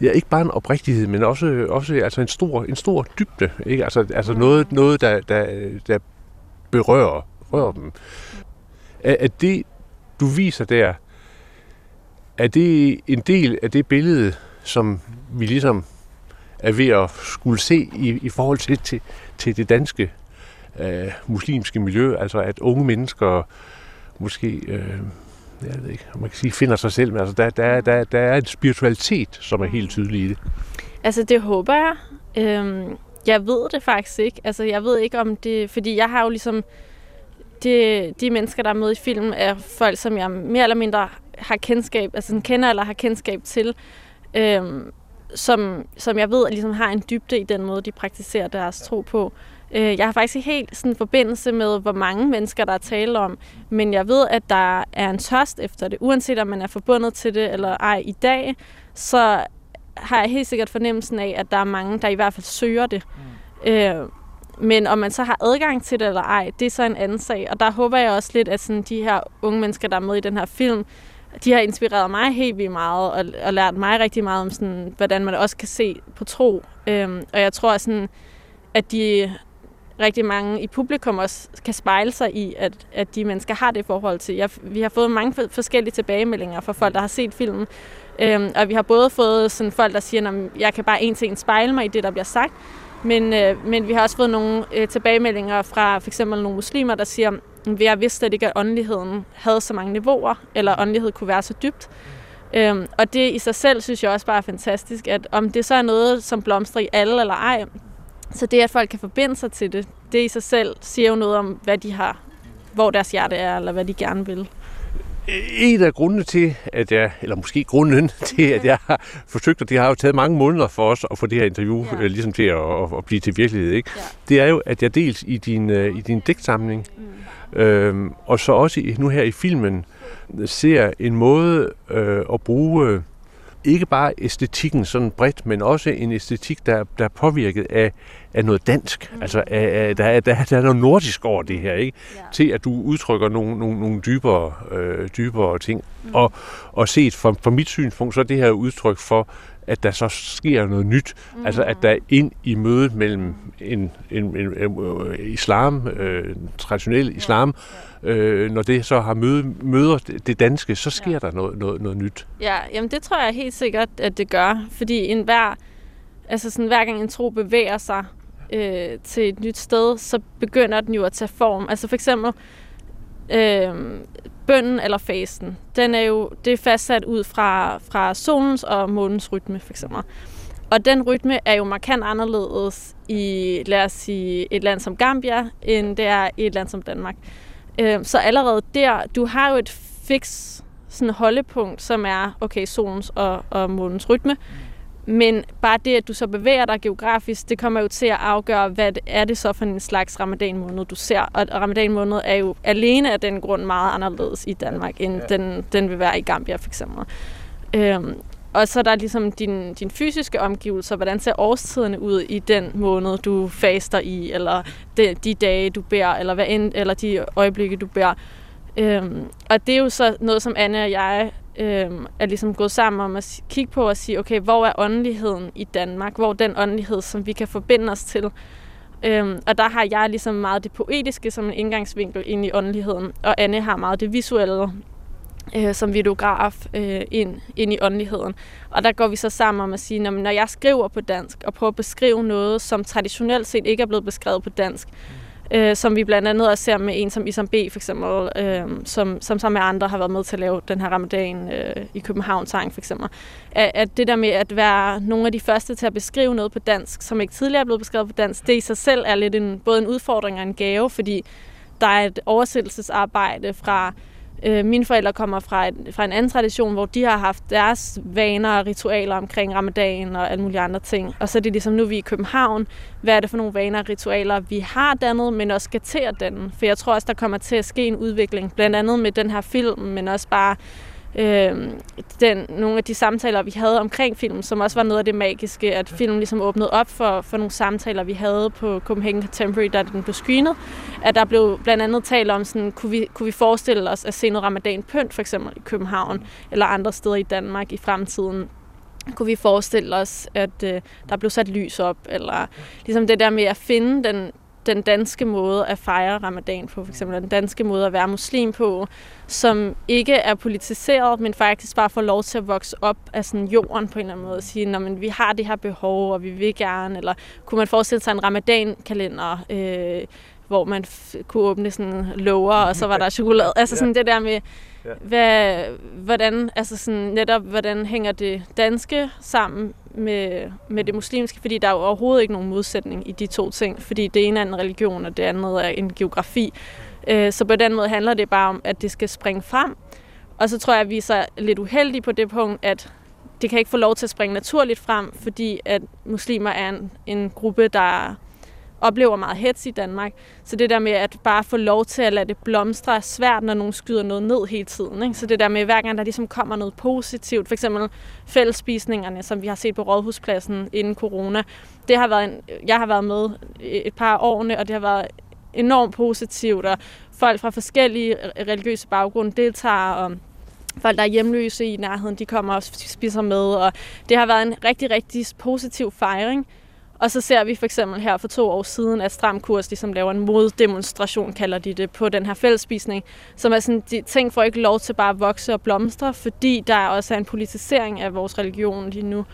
ja, ikke bare en oprigtighed, men også, også altså en stor, en stor dybde, ikke? Altså, altså mm. noget, noget der, der, der berører, rører dem. Er, er det, du viser der, er det en del af det billede, som vi ligesom er ved at skulle se i, i forhold til, til, til det danske øh, muslimske miljø, altså at unge mennesker måske, øh, jeg ved ikke, man kan sige, finder sig selv, men altså der, der, der, der er en spiritualitet, som er helt tydelig i det. Altså det håber jeg. Øhm, jeg ved det faktisk ikke. Altså jeg ved ikke om det, fordi jeg har jo ligesom, de, de mennesker, der er med i filmen, er folk, som jeg mere eller mindre har kendskab, altså kender eller har kendskab til. Øhm, som, som jeg ved ligesom har en dybde i den måde, de praktiserer deres tro på. Øh, jeg har faktisk ikke helt sådan en forbindelse med, hvor mange mennesker, der er tale om, men jeg ved, at der er en tørst efter det. Uanset om man er forbundet til det eller ej i dag, så har jeg helt sikkert fornemmelsen af, at der er mange, der i hvert fald søger det. Mm. Øh, men om man så har adgang til det eller ej, det er så en anden sag. Og der håber jeg også lidt, at sådan de her unge mennesker, der er med i den her film, de har inspireret mig helt vildt meget, og, og lært mig rigtig meget om, sådan, hvordan man også kan se på tro. Øhm, og jeg tror, sådan, at de rigtig mange i publikum også kan spejle sig i, at, at de mennesker har det forhold til. Jeg, vi har fået mange forskellige tilbagemeldinger fra folk, der har set filmen. Øhm, og vi har både fået sådan folk, der siger, at jeg kan bare en til en spejle mig i det, der bliver sagt. Men, øh, men vi har også fået nogle øh, tilbagemeldinger fra for eksempel nogle muslimer, der siger, vi har vidst slet ikke, at åndeligheden havde så mange niveauer, eller åndelighed kunne være så dybt. Øhm, og det i sig selv synes jeg også bare er fantastisk, at om det så er noget, som blomstrer i alle eller ej, Så det, at folk kan forbinde sig til det, det i sig selv siger jo noget om, hvad de har, hvor deres hjerte er, eller hvad de gerne vil. En af grundene til, at jeg, eller måske grunden til, at jeg har forsøgt, og det har jo taget mange måneder for os at få det her interview ja. øh, ligesom til at, at, at blive til virkelighed, ikke? Ja. det er jo, at jeg dels i din, øh, i din digtsamling, mm. Øhm, og så også i, nu her i filmen, ser en måde øh, at bruge øh, ikke bare æstetikken sådan bredt, men også en æstetik, der, der er påvirket af, af noget dansk. Mm. Altså, af, af, der, er, der, der er noget nordisk over det her, ikke? Ja. Til at du udtrykker nogle, nogle, nogle dybere, øh, dybere ting. Mm. Og, og set fra, fra mit synspunkt, så er det her udtryk for, at der så sker noget nyt. Mm. Altså, at der ind i mødet mellem en, en, en, en, en islam, øh, traditionel islam, øh, når det så har møde, møder det danske, så sker ja. der noget, noget, noget nyt. Ja, jamen det tror jeg helt sikkert, at det gør. Fordi en hver, altså sådan, hver gang en tro bevæger sig øh, til et nyt sted, så begynder den jo at tage form. Altså for eksempel øh, bønden eller fasten, den er jo det er fastsat ud fra, fra solens og månens rytme, for eksempel. Og den rytme er jo markant anderledes i, lad os sige, et land som Gambia, end det er i et land som Danmark. Øhm, så allerede der, du har jo et fix sådan holdepunkt, som er, okay, solens og, og månens rytme. Men bare det, at du så bevæger dig geografisk, det kommer jo til at afgøre, hvad det er det så for en slags ramadan-måned, du ser. Og ramadan-måned er jo alene af den grund meget anderledes i Danmark, end ja. den, den vil være i Gambia for eksempel. Øhm, og så er der ligesom din, din fysiske omgivelser. Hvordan ser årstiderne ud i den måned, du faster i, eller de, de dage, du bærer, eller, hvad end, eller de øjeblikke, du bærer. Øhm, og det er jo så noget, som Anne og jeg øhm, er ligesom gået sammen om at kigge på og sige, okay, hvor er åndeligheden i Danmark? Hvor er den åndelighed, som vi kan forbinde os til? Øhm, og der har jeg ligesom meget det poetiske som en indgangsvinkel ind i åndeligheden, og Anne har meget det visuelle øh, som videograf øh, ind, ind i åndeligheden. Og der går vi så sammen om at sige, når, når jeg skriver på dansk og prøver at beskrive noget, som traditionelt set ikke er blevet beskrevet på dansk, øh, som vi blandt andet også ser med en som Isam B. for eksempel, øh, som, som sammen med andre har været med til at lave den her ramadan øh, i København sang for eksempel. At, at det der med at være nogle af de første til at beskrive noget på dansk, som ikke tidligere er blevet beskrevet på dansk, det i sig selv er lidt en, både en udfordring og en gave, fordi der er et oversættelsesarbejde fra Øh, mine forældre kommer fra, et, fra en anden tradition, hvor de har haft deres vaner og ritualer omkring ramadan og alle mulige andre ting. Og så er det ligesom, nu er vi i København. Hvad er det for nogle vaner og ritualer, vi har dannet, men også skal til at danne? For jeg tror også, der kommer til at ske en udvikling, blandt andet med den her film, men også bare øh, den, nogle af de samtaler, vi havde omkring film, som også var noget af det magiske, at filmen ligesom åbnede op for, for nogle samtaler, vi havde på Copenhagen Contemporary, da den blev screenet. At der blev blandt andet talt om, sådan, kunne, vi, kunne vi forestille os at se noget ramadan pynt, for eksempel i København, eller andre steder i Danmark i fremtiden. Kunne vi forestille os, at øh, der blev sat lys op, eller ligesom det der med at finde den, den danske måde at fejre ramadan på, for eksempel den danske måde at være muslim på, som ikke er politiseret, men faktisk bare får lov til at vokse op af sådan jorden på en eller anden måde, og sige, men vi har det her behov, og vi vil gerne, eller kunne man forestille sig en ramadan-kalender, øh, hvor man kunne åbne sådan lover, og så var der chokolade. Altså sådan det der med, hvad, hvordan, altså sådan netop, hvordan hænger det danske sammen med, med det muslimske, fordi der er jo overhovedet ikke nogen modsætning i de to ting, fordi det ene er en religion, og det andet er en geografi. Øh, så på den måde handler det bare om, at det skal springe frem. Og så tror jeg, at vi er så lidt uheldige på det punkt, at det kan ikke få lov til at springe naturligt frem, fordi at muslimer er en, en gruppe, der oplever meget hets i Danmark. Så det der med at bare få lov til at lade det blomstre er svært, når nogen skyder noget ned hele tiden. Ikke? Så det der med, hver gang der ligesom kommer noget positivt, for eksempel fællesspisningerne, som vi har set på Rådhuspladsen inden corona, det har været en, jeg har været med et par årene, og det har været enormt positivt, og folk fra forskellige religiøse baggrunde deltager, og folk, der er hjemløse i nærheden, de kommer og spiser med, og det har været en rigtig, rigtig positiv fejring. Og så ser vi for eksempel her for to år siden, at Stram Kurs ligesom laver en moddemonstration, kalder de det, på den her fællesspisning, som er sådan, de ting får ikke lov til bare at vokse og blomstre, fordi der også er en politisering af vores religion lige nu.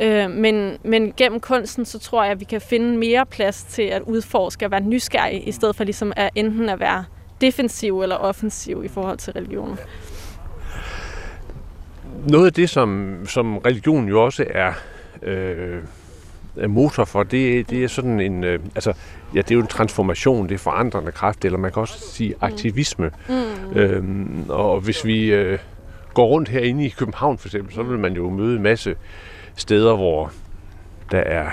Øh, men, men gennem kunsten, så tror jeg, at vi kan finde mere plads til at udforske og være nysgerrige, i stedet for ligesom at enten at være defensiv eller offensiv i forhold til religionen. Noget af det, som, som religion jo også er øh, motor for, det, det er sådan en, øh, altså, ja, det er jo en transformation, det er forandrende kraft, eller man kan også sige aktivisme. Mm. Øhm, og hvis vi øh, går rundt herinde i København for eksempel, så vil man jo møde en masse steder, hvor der er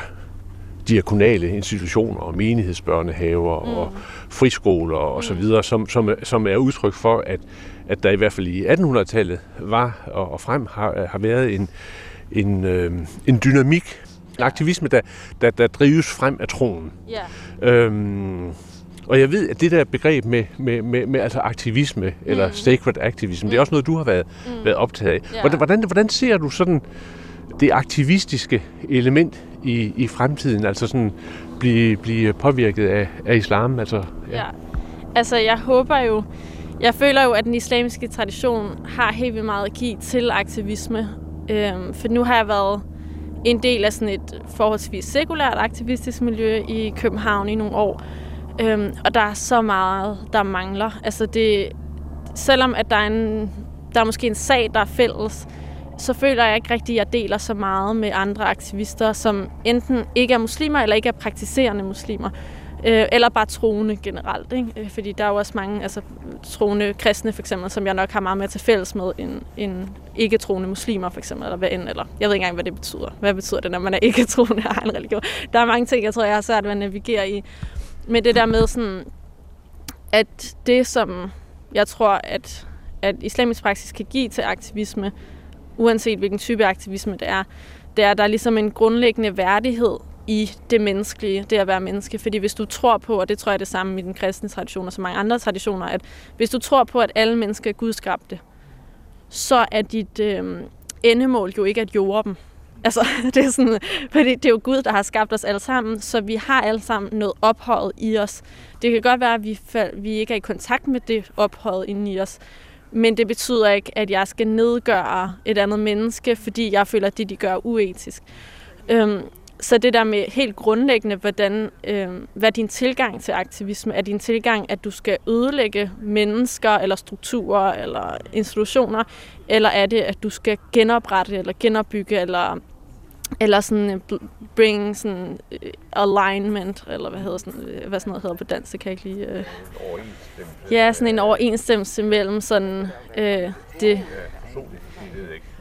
diakonale institutioner og menighedsbørnehaver mm. og friskoler og så videre, som, som, som er udtryk for, at, at der i hvert fald i 1800-tallet var og, og frem har, har været en, en, øh, en dynamik, aktivisme, der, der, der drives frem af troen. Yeah. Øhm, og jeg ved, at det der begreb med, med, med, med altså aktivisme, mm. eller sacred activism, mm. det er også noget, du har været, mm. været optaget af. Yeah. Hvordan, hvordan, hvordan ser du sådan det aktivistiske element i, i fremtiden, altså sådan blive, blive påvirket af, af islam? Altså, ja. ja, altså jeg håber jo, jeg føler jo, at den islamiske tradition har helt vildt meget at give til aktivisme. Øhm, for nu har jeg været en del af sådan et forholdsvis sekulært aktivistisk miljø i København i nogle år. Øhm, og der er så meget, der mangler. Altså det, selvom at der er, en, der er måske en sag, der er fælles, så føler jeg ikke rigtig, at jeg deler så meget med andre aktivister, som enten ikke er muslimer eller ikke er praktiserende muslimer. Øh, eller bare troende generelt. Ikke? Øh, fordi der er jo også mange altså, troende kristne, for eksempel, som jeg nok har meget mere til fælles med end, end ikke-troende muslimer, for eksempel, eller hvad end, eller jeg ved ikke engang, hvad det betyder. Hvad betyder det, når man er ikke-troende og har en religion? Der er mange ting, jeg tror, jeg har svært ved at navigere i. Men det der med sådan, at det, som jeg tror, at, at islamisk praksis kan give til aktivisme, uanset hvilken type aktivisme det er, det er, at der er ligesom en grundlæggende værdighed i det menneskelige, det at være menneske. Fordi hvis du tror på, og det tror jeg er det samme i den kristne tradition og så mange andre traditioner, at hvis du tror på, at alle mennesker er gudskabte, så er dit øh, endemål jo ikke at jorde dem. Altså, det er sådan, fordi det er jo Gud, der har skabt os alle sammen, så vi har alle sammen noget ophøjet i os. Det kan godt være, at vi, vi ikke er i kontakt med det ophøjet inde i os, men det betyder ikke, at jeg skal nedgøre et andet menneske, fordi jeg føler, at det, de gør, er uetisk. Øhm, så det der med helt grundlæggende, hvordan, øh, hvad din tilgang til aktivisme? Er, din tilgang, at du skal ødelægge mennesker eller strukturer eller institutioner, eller er det, at du skal genoprette eller genopbygge eller eller sådan øh, bring sådan uh, alignment, eller hvad hedder sådan, øh, hvad sådan noget hedder på dansk, det kan jeg ikke lige... Uh... Ja, sådan en overensstemmelse mellem sådan uh, det...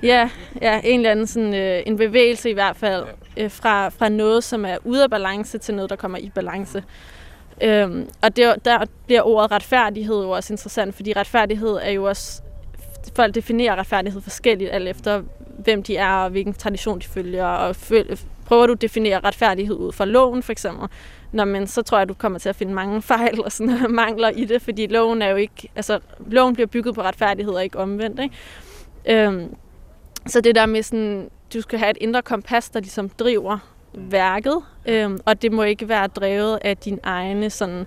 Ja, ja, en eller anden sådan, uh, en bevægelse i hvert fald, øh, fra, fra noget, som er ude af balance, til noget, der kommer i balance. Øhm, og det, der bliver ordet retfærdighed jo også interessant, fordi retfærdighed er jo også folk definerer retfærdighed forskelligt, alt efter hvem de er og hvilken tradition de følger. Og føl- prøver du at definere retfærdighed ud fra loven for eksempel, Nå, men så tror jeg, du kommer til at finde mange fejl og sådan mangler i det, fordi loven er jo ikke, altså loven bliver bygget på retfærdighed og ikke omvendt, ikke? Øhm, så det der med sådan, du skal have et indre kompas, der ligesom driver værket, øhm, og det må ikke være drevet af din egne sådan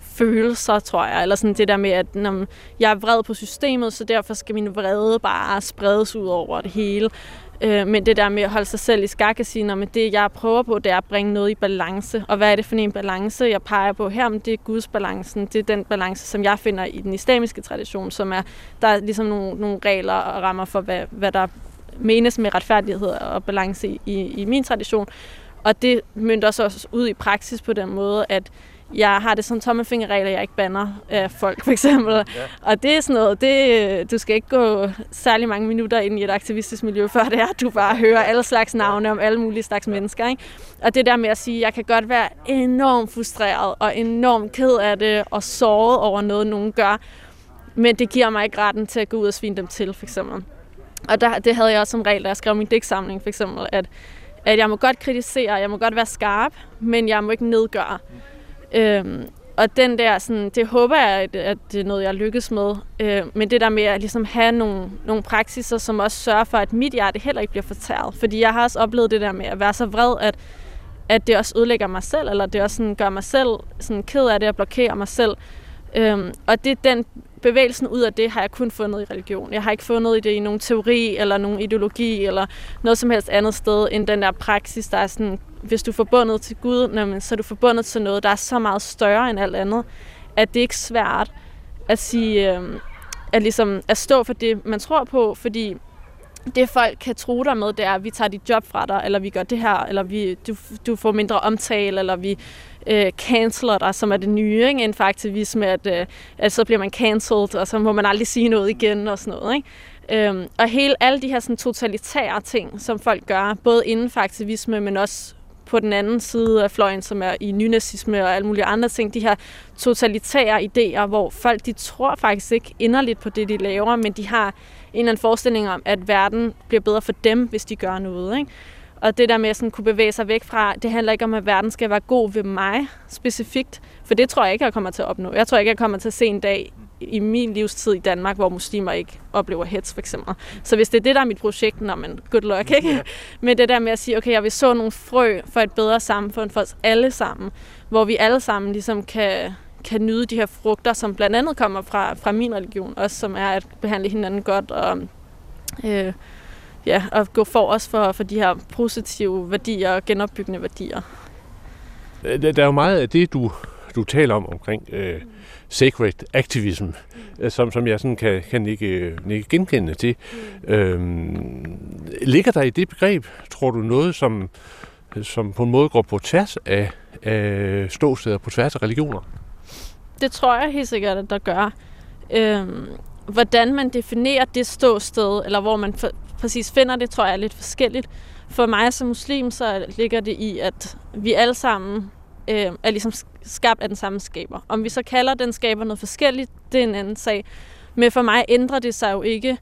følelser, tror jeg. Eller sådan det der med, at når jeg er vred på systemet, så derfor skal min vrede bare spredes ud over det hele. Øh, men det der med at holde sig selv i skak og sige, at det jeg prøver på, det er at bringe noget i balance. Og hvad er det for en balance, jeg peger på her? Men det er Guds balancen. Det er den balance, som jeg finder i den islamiske tradition, som er, der er ligesom nogle, nogle regler og rammer for, hvad, hvad der menes med retfærdighed og balance i, i, min tradition. Og det myndter sig også ud i praksis på den måde, at jeg har det som tommefingerregler, jeg ikke banner af folk, for eksempel. Ja. Og det er sådan noget, det, du skal ikke gå særlig mange minutter ind i et aktivistisk miljø, før det er, at du bare hører alle slags navne om alle mulige slags mennesker. Ikke? Og det der med at sige, at jeg kan godt være enormt frustreret og enormt ked af det og såret over noget, nogen gør, men det giver mig ikke retten til at gå ud og svine dem til, for eksempel. Og der, det havde jeg også som regel, da jeg skrev min digtsamling, for eksempel, at, at jeg må godt kritisere, jeg må godt være skarp, men jeg må ikke nedgøre. Øhm, og den der, sådan, det håber jeg, at, at det er noget, jeg lykkes med. Øh, men det der med at ligesom have nogle, nogle praksiser, som også sørger for, at mit hjerte heller ikke bliver fortæret. Fordi jeg har også oplevet det der med at være så vred, at, at det også ødelægger mig selv, eller det også sådan gør mig selv sådan ked af det og blokerer mig selv. Øhm, og det er den bevægelsen ud af det har jeg kun fundet i religion. Jeg har ikke fundet det i nogen teori eller nogen ideologi eller noget som helst andet sted end den der praksis, der er sådan, hvis du er forbundet til Gud, jamen, så er du forbundet til noget, der er så meget større end alt andet, at det ikke er svært at sige, øh, at, ligesom, at stå for det, man tror på, fordi det folk kan tro dig med, det er, at vi tager dit job fra dig, eller vi gør det her, eller vi, du, du får mindre omtale, eller vi øh, canceler dig, som er det nye, ikke? inden for aktivisme, at, øh, at så bliver man cancelled, og så må man aldrig sige noget igen, og sådan noget. Ikke? Øhm, og hele alle de her sådan, totalitære ting, som folk gør, både inden for aktivisme, men også på den anden side af fløjen, som er i nynazisme og alle mulige andre ting, de her totalitære idéer, hvor folk de tror faktisk ikke inderligt på det, de laver, men de har en eller anden forestilling om, at verden bliver bedre for dem, hvis de gør noget. Ikke? Og det der med at sådan kunne bevæge sig væk fra, det handler ikke om, at verden skal være god ved mig specifikt, for det tror jeg ikke, jeg kommer til at opnå. Jeg tror ikke, jeg kommer til at se en dag i min livstid i Danmark, hvor muslimer ikke oplever hets, for eksempel. Så hvis det er det, der er mit projekt, når man good luck, ikke? Men det der med at sige, okay, jeg vil så nogle frø for et bedre samfund for os alle sammen, hvor vi alle sammen ligesom kan, kan nyde de her frugter, som blandt andet kommer fra, fra min religion, også som er at behandle hinanden godt og øh, ja, at gå for os for, for de her positive værdier og genopbyggende værdier. Der er jo meget af det, du, du taler om omkring øh, sacred activism, mm. som, som jeg sådan kan, kan ikke, ikke genkende til. Mm. Øhm, ligger der i det begreb, tror du, noget, som, som på en måde går på tværs af, af ståsteder, på tværs af religioner? Det tror jeg helt sikkert, at der gør. Øhm, hvordan man definerer det ståsted, eller hvor man præcis finder det, tror jeg er lidt forskelligt. For mig som muslim, så ligger det i, at vi alle sammen øh, er ligesom skabt af den samme skaber. Om vi så kalder den skaber noget forskelligt, det er en anden sag. Men for mig ændrer det sig jo ikke.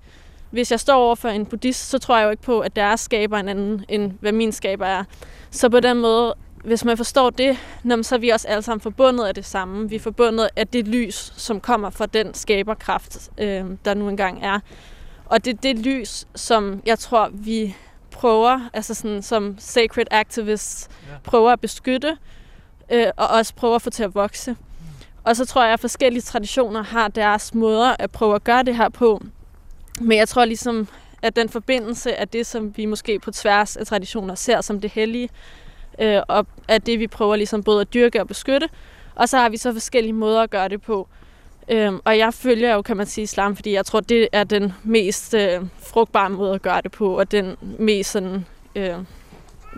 Hvis jeg står over for en buddhist, så tror jeg jo ikke på, at deres skaber er en anden, end hvad min skaber er. Så på den måde, hvis man forstår det, så er vi også alle sammen forbundet af det samme. Vi er forbundet af det lys, som kommer fra den skaberkraft, øh, der nu engang er. Og det er det lys, som jeg tror, vi prøver, altså sådan som sacred activists, ja. prøver at beskytte, øh, og også prøver at få til at vokse. Mm. Og så tror jeg, at forskellige traditioner har deres måder at prøve at gøre det her på. Men jeg tror ligesom, at den forbindelse er det, som vi måske på tværs af traditioner ser som det hellige, øh, og er det, vi prøver ligesom både at dyrke og beskytte. Og så har vi så forskellige måder at gøre det på. Øhm, og jeg følger jo, kan man sige, islam, fordi jeg tror, det er den mest øh, frugtbare måde at gøre det på, og den mest sådan, øh,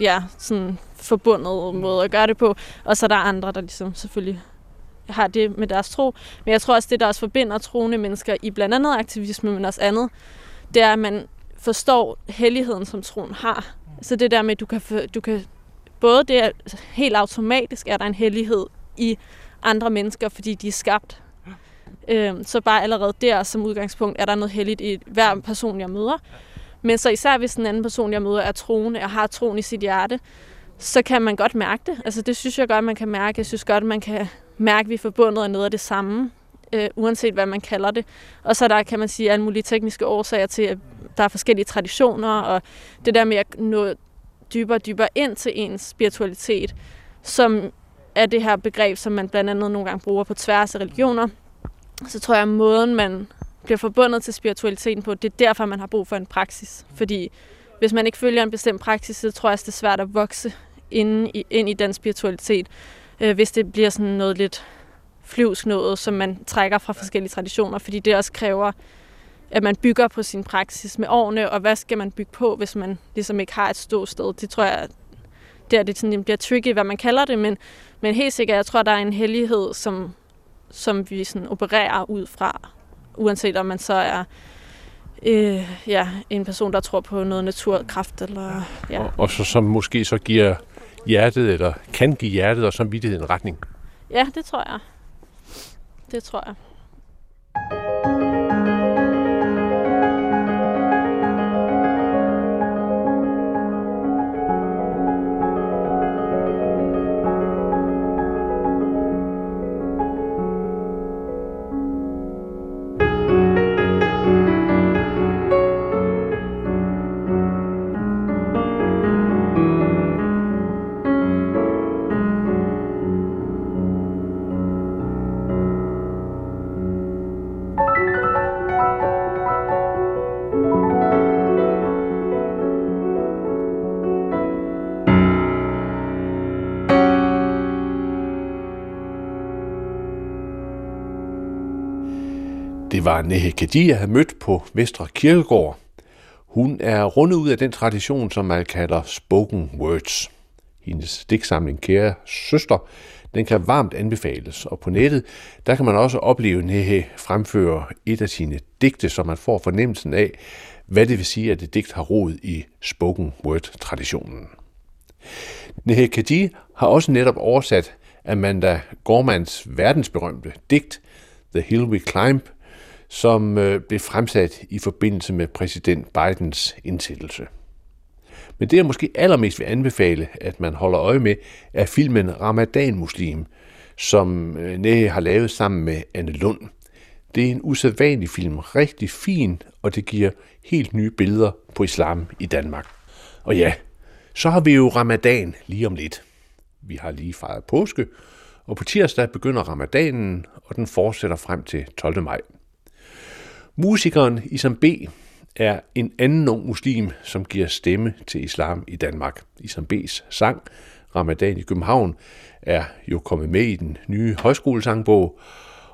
ja, sådan forbundet måde at gøre det på. Og så er der andre, der ligesom selvfølgelig har det med deres tro. Men jeg tror også, det der også forbinder troende mennesker i blandt andet aktivisme, men også andet, det er, at man forstår helligheden, som troen har. Så det der med, at du kan, du kan både det, altså, helt automatisk er der en hellighed i andre mennesker, fordi de er skabt. Øhm, så bare allerede der som udgangspunkt er der noget helligt i hver person, jeg møder. Men så især hvis den anden person, jeg møder, er troende og har troen i sit hjerte, så kan man godt mærke det. Altså det synes jeg godt, man kan mærke. Jeg synes godt, man kan mærke, at vi er forbundet af noget af det samme, øh, uanset hvad man kalder det. Og så der kan man sige alle mulige tekniske årsager til, at der er forskellige traditioner, og det der med at nå dybere og dybere ind til ens spiritualitet, som er det her begreb, som man blandt andet nogle gange bruger på tværs af religioner, så tror jeg, at måden, man bliver forbundet til spiritualiteten på, det er derfor, man har brug for en praksis. Fordi hvis man ikke følger en bestemt praksis, så tror jeg, at det er svært at vokse ind i, ind i den spiritualitet, øh, hvis det bliver sådan noget lidt flyvsk noget, som man trækker fra forskellige traditioner, fordi det også kræver, at man bygger på sin praksis med årene, og hvad skal man bygge på, hvis man ligesom ikke har et ståsted. Det tror jeg, der det sådan, bliver tricky, hvad man kalder det, men, men helt sikkert, jeg tror, der er en hellighed, som, som vi sådan opererer ud fra, uanset om man så er øh, ja, en person, der tror på noget naturkraft. Eller, ja. og, og så, som måske så giver hjertet, eller kan give hjertet og samvittigheden en retning. Ja, det tror jeg. Det tror jeg. Det var Nehe jeg havde mødt på Vestre Kirkegård. Hun er rundet ud af den tradition, som man kalder spoken words. Hendes digtsamling Kære Søster, den kan varmt anbefales, og på nettet, der kan man også opleve Nehe fremføre et af sine digte, så man får fornemmelsen af, hvad det vil sige, at et digt har rod i spoken word-traditionen. Nehe Kadi har også netop oversat Amanda Gormans verdensberømte digt The Hill We Climb, som øh, blev fremsat i forbindelse med præsident Bidens indsættelse. Men det, jeg måske allermest vil anbefale, at man holder øje med, er filmen Ramadan Muslim, som øh, Nehe har lavet sammen med Anne Lund. Det er en usædvanlig film, rigtig fin, og det giver helt nye billeder på islam i Danmark. Og ja, så har vi jo ramadan lige om lidt. Vi har lige fejret påske, og på tirsdag begynder ramadanen, og den fortsætter frem til 12. maj. Musikeren Isam B. er en anden ung muslim, som giver stemme til islam i Danmark. Isam B's sang, Ramadan i København, er jo kommet med i den nye højskolesangbog,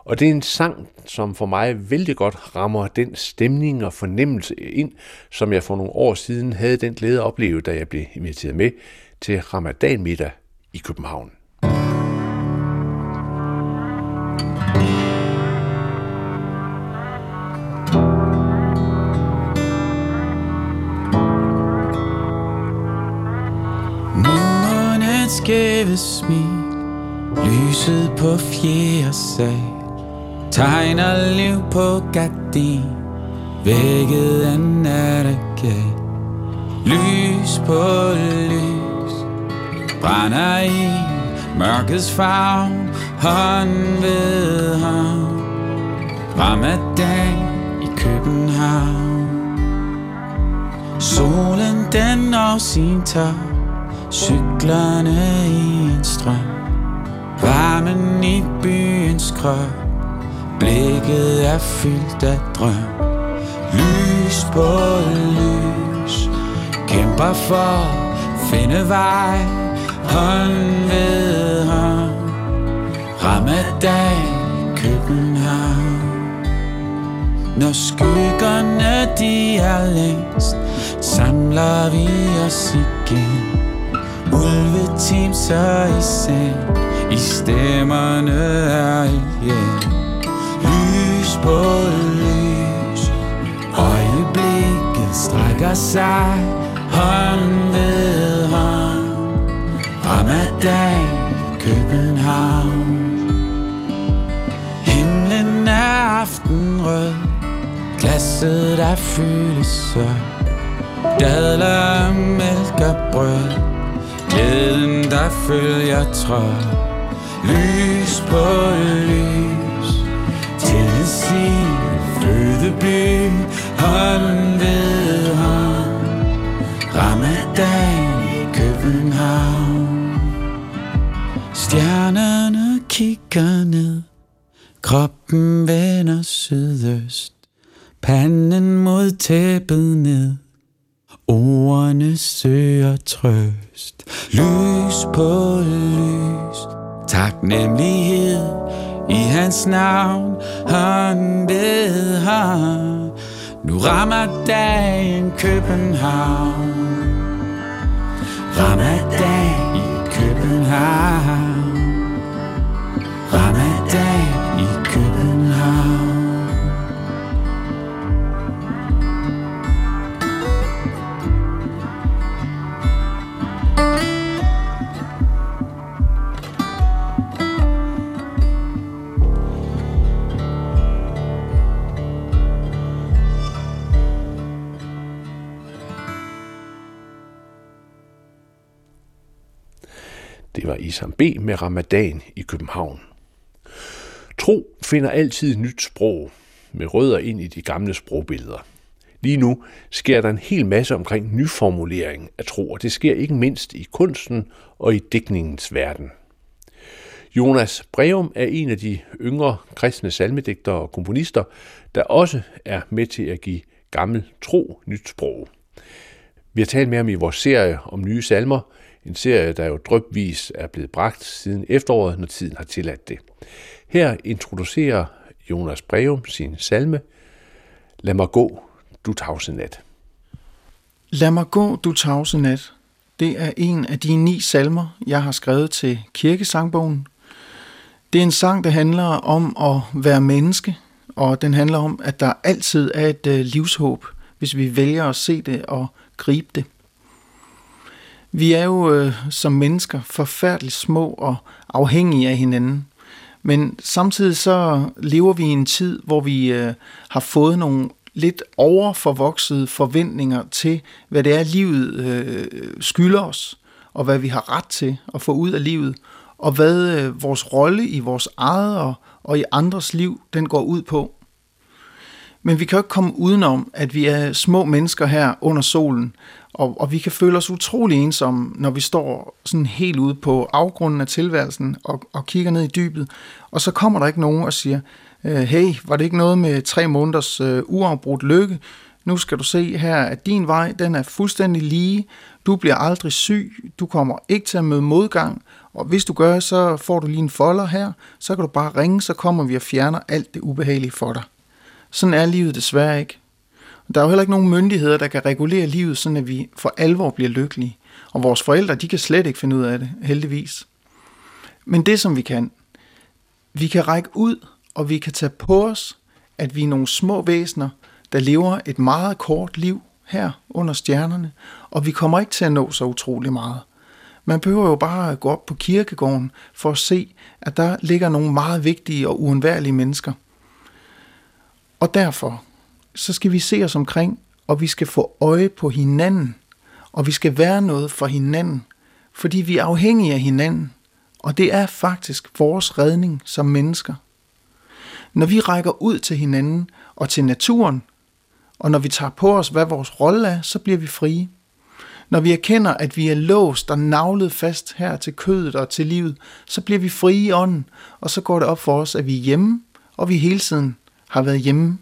og det er en sang, som for mig vældig godt rammer den stemning og fornemmelse ind, som jeg for nogle år siden havde den glæde at opleve, da jeg blev inviteret med til Ramadan middag i København. Skæve smil. Lyset på fjerde sag Tegner liv på gardin. Vækket af nattergal Lys på lys Brænder i mørkets farve Hånd ved hånd Ramadan i København. Solen den når sin top Cyklerne i en strøm. Varmen i byens krop. Blikket er fyldt af drøm. Lys på lys. Kæmper for finde vej Hånd ved hånd. Ramadan København. Når skyggerne de er længst Samler vi os igen. Ulveteam så i sand I stemmerne er igen Lys på lys. Øjeblikket strækker sig. Hånd ved hånd. Ramadan København. Himlen er aftenrød. Glasset er fyldt så Dadler, mælk og brød. Glæden der følger tråd. Lys på lys Tennessee Fødeby. Hånd ved hånd. Ramadan i København. Stjernerne kigger ned. Kroppen vender sydøst. Panden mod tæppet ned. Ordene søger trøst. Lys på lys. Taknemmelighed i hans navn. Han ved ham Nu rammer dagen København. Rammer i København. Det Isam B. med Ramadan i København. Tro finder altid nyt sprog med rødder ind i de gamle sprogbilleder. Lige nu sker der en hel masse omkring nyformulering af tro, og det sker ikke mindst i kunsten og i dækningens verden. Jonas Breum er en af de yngre kristne salmedigtere og komponister, der også er med til at give gammel tro nyt sprog. Vi har talt med ham i vores serie om nye salmer, en serie, der jo drøbvis er blevet bragt siden efteråret, når tiden har tilladt det. Her introducerer Jonas Breum sin salme, Lad mig gå, du tavse nat. Lad mig gå, du tavse nat. Det er en af de ni salmer, jeg har skrevet til kirkesangbogen. Det er en sang, der handler om at være menneske, og den handler om, at der altid er et øh, livshåb, hvis vi vælger at se det og gribe det. Vi er jo øh, som mennesker forfærdeligt små og afhængige af hinanden. Men samtidig så lever vi i en tid, hvor vi øh, har fået nogle lidt overforvoksede forventninger til, hvad det er, livet øh, skylder os, og hvad vi har ret til at få ud af livet, og hvad øh, vores rolle i vores eget og, og i andres liv, den går ud på. Men vi kan jo ikke komme udenom, at vi er små mennesker her under solen, og, og vi kan føle os utrolig ensomme, når vi står sådan helt ude på afgrunden af tilværelsen og, og kigger ned i dybet, og så kommer der ikke nogen og siger, øh, hey, var det ikke noget med tre måneders øh, uafbrudt lykke? Nu skal du se her, at din vej, den er fuldstændig lige. Du bliver aldrig syg. Du kommer ikke til at møde modgang. Og hvis du gør, så får du lige en folder her. Så kan du bare ringe, så kommer vi og fjerner alt det ubehagelige for dig. Sådan er livet desværre ikke. Der er jo heller ikke nogen myndigheder, der kan regulere livet, sådan at vi for alvor bliver lykkelige. Og vores forældre, de kan slet ikke finde ud af det, heldigvis. Men det som vi kan, vi kan række ud, og vi kan tage på os, at vi er nogle små væsener, der lever et meget kort liv her under stjernerne, og vi kommer ikke til at nå så utrolig meget. Man behøver jo bare at gå op på kirkegården for at se, at der ligger nogle meget vigtige og uundværlige mennesker. Og derfor så skal vi se os omkring, og vi skal få øje på hinanden, og vi skal være noget for hinanden, fordi vi er afhængige af hinanden, og det er faktisk vores redning som mennesker. Når vi rækker ud til hinanden og til naturen, og når vi tager på os, hvad vores rolle er, så bliver vi frie. Når vi erkender, at vi er låst og navlet fast her til kødet og til livet, så bliver vi frie i ånden, og så går det op for os, at vi er hjemme, og vi hele tiden har været hjemme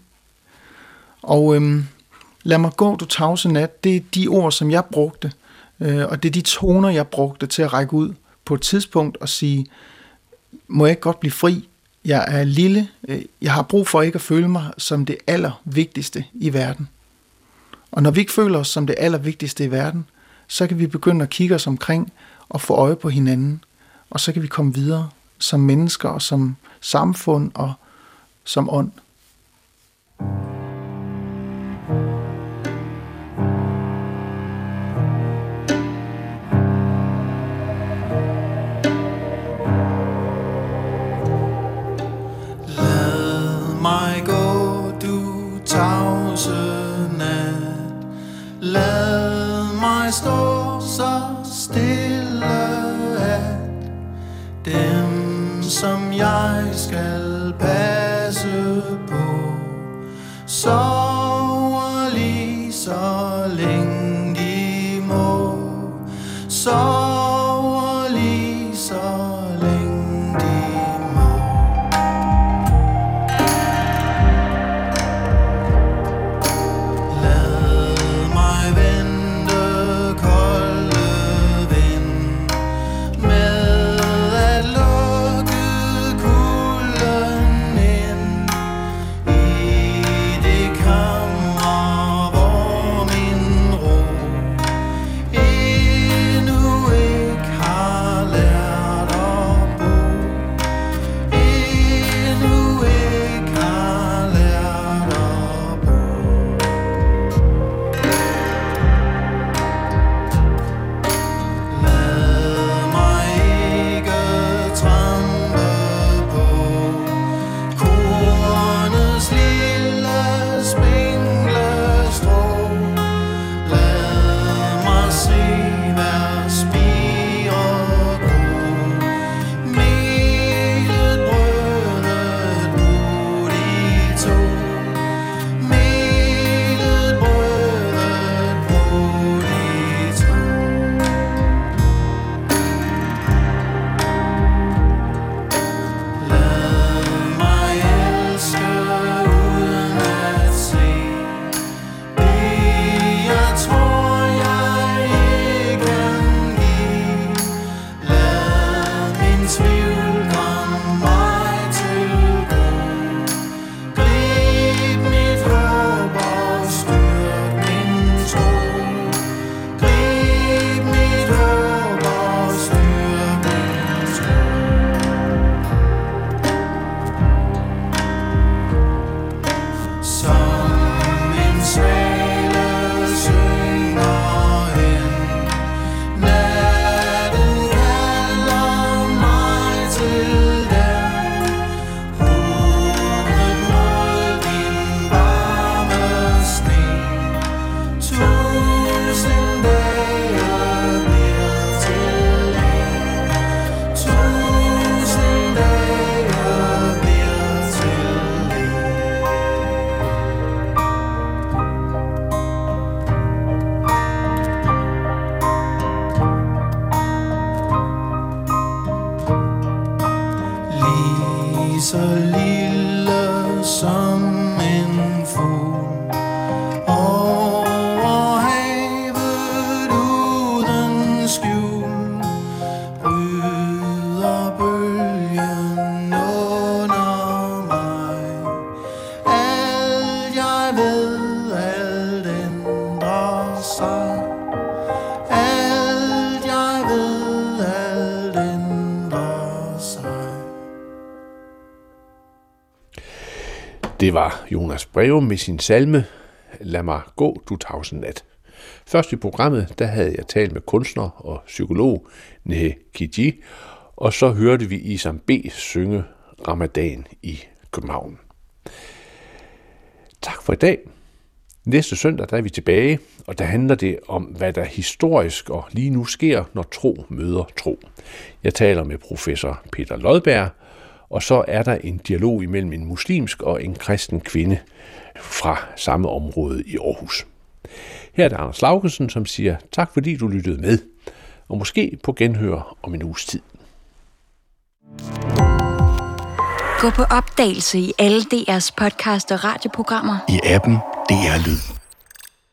og øhm, lad mig gå, du tavse nat, det er de ord, som jeg brugte, øh, og det er de toner, jeg brugte til at række ud på et tidspunkt og sige, må jeg ikke godt blive fri? Jeg er lille, øh, jeg har brug for ikke at føle mig som det allervigtigste i verden. Og når vi ikke føler os som det allervigtigste i verden, så kan vi begynde at kigge os omkring og få øje på hinanden, og så kan vi komme videre som mennesker og som samfund og som ånd. lige Dem, som jeg skal passe på. Så Var Jonas Breum med sin salme Lad mig gå, du tavsen nat. Først i programmet, der havde jeg talt med kunstner og psykolog Nehe Kiji, og så hørte vi Isam B. synge Ramadan i København. Tak for i dag. Næste søndag der er vi tilbage, og der handler det om, hvad der historisk og lige nu sker, når tro møder tro. Jeg taler med professor Peter Lodberg, og så er der en dialog imellem en muslimsk og en kristen kvinde fra samme område i Aarhus. Her er det Anders Laugesen, som siger tak fordi du lyttede med, og måske på genhør om en uges tid. Gå på opdagelse i alle DR's podcast og radioprogrammer. i appen DR Lyd.